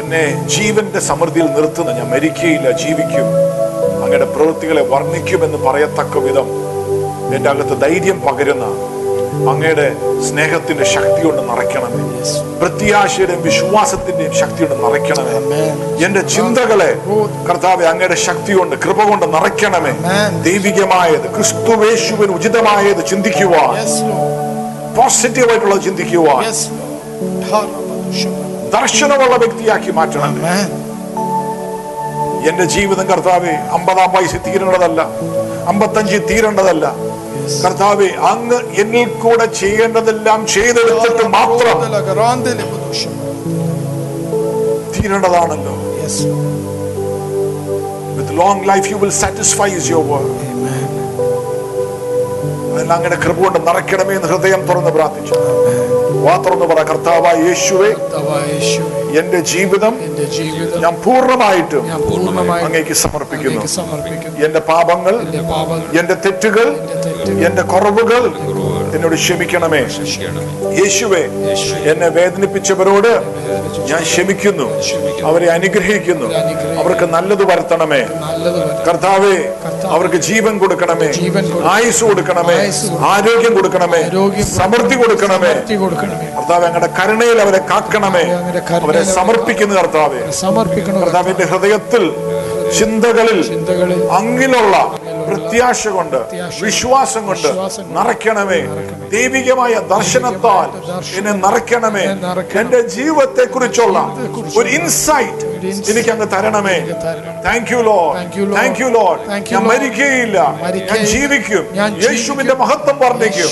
എന്നെ ജീവന്റെ സമൃദ്ധിയിൽ നിർത്തുന്ന ഞാൻ മരിക്കുകയില്ല ജീവിക്കും. അങ്ങയുടെ പ്രവൃത്തികളെ വർണിക്കുമെന്ന് പറയത്തക്ക വിധം എന്റെ അകത്ത് ധൈര്യം പകരുന്ന അങ്ങയുടെ സ്നേഹത്തിന്റെ ശക്തി കൊണ്ട് നിറയ്ക്കണമേ. പ്രത്യാശയുടെയും വിശ്വാസത്തിന്റെയും ശക്തി കൊണ്ട് നിറയ്ക്കണമേ. എന്റെ ചിന്തകളെ കർത്താവെ അങ്ങയുടെ ശക്തി കൊണ്ട് കൃപ കൊണ്ട് നിറയ്ക്കണമേ. ദൈവികമായത് ക്രിസ്തുവേശുവിന് ഉചിതമായത് ചിന്തിക്കുവാൻ. പോസിറ്റീവ് ആയിട്ടുള്ളത് ചിന്തിക്കുവാൻ. ദർശനമുള്ള വ്യക്തിയാക്കി മാറ്റണം. Amen. എന്റെ ജീവിതം കർത്താവെ അമ്പതാം വയസ്സിൽ തീരേണ്ടതല്ല. അമ്പത്തഞ്ചിൽ തീരേണ്ടതല്ല. കർത്താവെ അങ്ങ് എന്നിൽ കൂടെ ചെയ്യേണ്ടതെല്ലാം ചെയ്തെടുത്തിട്ട് മാത്രം തീരേണ്ടതാണല്ലോ. With long life you will satisfies your work അങ്ങയുടെ കൃപ കൊണ്ട് നിറയ്ക്കണമേ എന്ന് ഹൃദയം തുറന്ന് പ്രാർത്ഥിച്ചു. തുറന്ന് പറ കർത്താവായ യേശുവെ യേശുവേ, എന്റെ ജീവിതം ഞാൻ പൂർണമായിട്ടും അങ്ങേക്ക് സമർപ്പിക്കുന്നു. എന്റെ പാപങ്ങൾ എന്റെ തെറ്റുകൾ എന്റെ കുറവുകൾ എന്നോട് ക്ഷമിക്കണമേ. യേശുവെ എന്നെ വേദനിപ്പിച്ചവരോട് ഞാൻ ക്ഷമിക്കുന്നു. അവരെ അനുഗ്രഹിക്കുന്നു. അവർക്ക് നല്ലത് വരുത്തണമേ. കർത്താവേ അവർക്ക് ജീവൻ കൊടുക്കണമേ. ആയുസ് കൊടുക്കണമേ. ആരോഗ്യം കൊടുക്കണമേ. സമൃദ്ധി കൊടുക്കണമേ. കർത്താവ് അങ്ങയുടെ കരുണയിൽ അവരെ കാക്കണമേ. അവരെ സമർപ്പിക്കുന്നു കർത്താവെ. സമർപ്പിക്കണം കർത്താവിന്റെ ഹൃദയത്തിൽ ചിന്തകളിൽ ചിന്തകളിൽ അങ്ങിലുള്ള പ്രത്യാശ കൊണ്ട് വിശ്വാസം കൊണ്ട് നിറയ്ക്കണമേ. ദൈവികമായ ദർശനത്താൽ എന്നെ നിറയ്ക്കണമേ. എന്റെ ജീവിതത്തെ കുറിച്ചുള്ള ഒരു ഇൻസൈറ്റ് എനിക്ക് അങ്ങ് തരണമേ. Thank you Lord Thank thank you Lord ഞാൻ. മരിക്കുകയില്ല. ഞാൻ ജീവിക്കും. യേശുവിന്റെ മഹത്വം വർണിക്കും.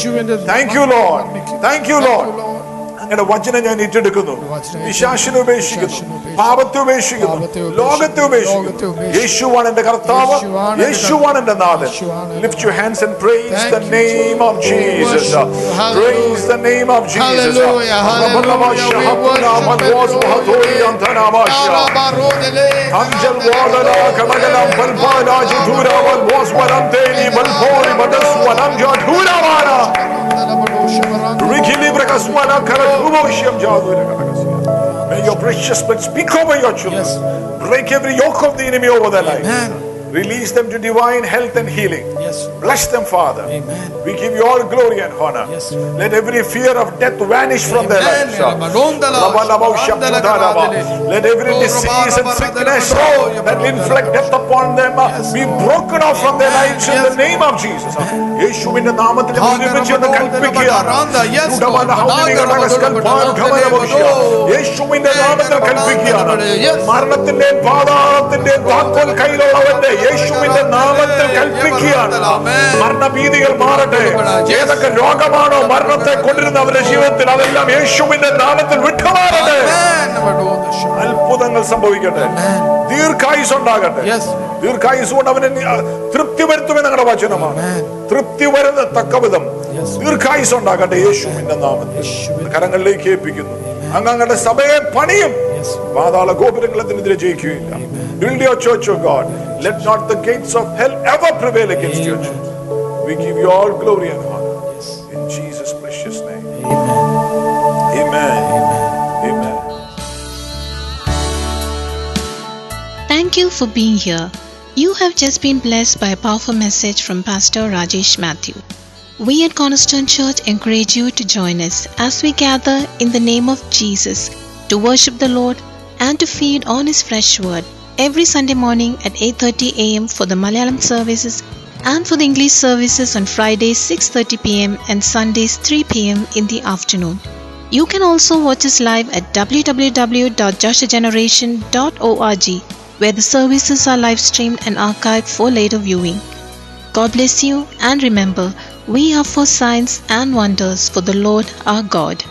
Thank you Lord thank you lo Lord. അങ്ങയുടെ വചനം ഞാൻ ഏറ്റെടുക്കുന്നു. വചനം വിശാസിനെ ഉപേക്ഷിക്കുന്നു. വിശ്വാസിനെ ഉപേക്ഷിക്കുന്നു. പാപത്തെ ഉപേക്ഷിക്കുന്നു. പാപത്തെ ഉപേക്ഷിക്കുന്നു. ലോകത്തെ ഉപേക്ഷിക്കുന്നു. ലോകത്തെ ഉപേക്ഷിക്കുന്നു. യേശുവാണ് എന്റെ കർത്താവ്. യേശുവാണ് എന്റെ യേശുവാണ് എന്റെ നാഥൻ. യേശുവാണ് എന്റെ lift your hands and praise Thank the you, name of Jesus worship you. Hallelujah. Praise the name of Jesus Hallelujah, hallelujah. We worship അഞ്ചൽ വാദന കടകലം പൽപാലാജ ധൂരാവൽ വോസ്വരം തേനി ബൽപോരി ബദസ്വനം ജാധൂരവാന Rikilibrikaswana karakuboshiyam jadurakarakasya. May your precious blood speak over your children. Yes. Break every yoke of the enemy over their life. Amen. Release them to divine health and healing. Yes. Bless them, Father. Amen. We give you all glory and honor. Yes. Let every fear of death vanish from their Amen. lives. Rabadondala, Rabalabaushapudalaba. Shabandala, Let every Oh, disease and Rabala, sickness Rabala, that inflict death upon them uh, Yes, be Lord. broken off from their Amen. lives in the Yes, name of Jesus. യേശുവിന്റെ നാമത്തിൽ ഞങ്ങൾ ഒരുമിച്ച് എന്ന് കൽപ്പിക്കുകയാണ് Yes, Lord. ഉടമന ഹൗദിനികളെ കൽപ്പാൻ ഖമനമോഷ്യ. യേശുവിന്റെ നാമത്തിൽ കൽപ്പിക്കുകയാണ് Yes. മരണത്തിന്റെയും പാതാളത്തിന്റെയും താക്കോൽ കയ്യിലുള്ളവന്റെ യേശുവിന്റെ നാമത്തിൽ കൽപ്പിക്കുകയാണ്. മരണഭീതികൾ മാറട്ടെ. ഏതൊക്കെ രോഗമാണോ മരണത്തെ കൊണ്ടിരുന്ന അവരുടെ ജീവിതത്തിൽ അതെല്ലാം യേശുവിന്റെ നാമത്തിൽ വിട്ടുമാറട്ടെ. അത്ഭുതങ്ങൾ സംഭവിക്കട്ടെ. ദീർഘായുസ് ഉണ്ടാകട്ടെ. ദീർഘായുസ് കൊണ്ട് അവന് തൃപ്തി വരുത്തുമെന്ന് ഞങ്ങളുടെ വചനമാണ്. തൃപ്തി വരുന്ന തക്കവിധം ദീർഘായുസ് ഉണ്ടാകട്ടെ യേശുവിന്റെ നാമത്തിൽ. കരങ്ങളിലേക്ക് ഏൽപ്പിക്കുന്നു. അങ്ങ് അങ്ങയുടെ സഭയെ പണിയും പാതാള ഗോപുരങ്ങളത്തിനെതിരെ ജയിക്കുകയില്ല Build your church, O God. Let not the gates of hell ever prevail against your church. We give you all glory and honor. In Jesus' precious name. Amen. Amen. Thank you for being here. You have just been blessed by a powerful message from Pastor Rajesh Matthew. We at Cornerstone Church encourage you to join us as we gather in the name of Jesus to worship the Lord and to feed on his fresh word every Sunday morning at 8:30 a.m. for the Malayalam services and for the English services on Fridays 6:30 p.m. and Sundays 3 p.m. in the afternoon. You can also watch us live at www.joshageneration.org where the services are live streamed and archived for later viewing. God bless you and remember, we are for signs and wonders for the Lord our God.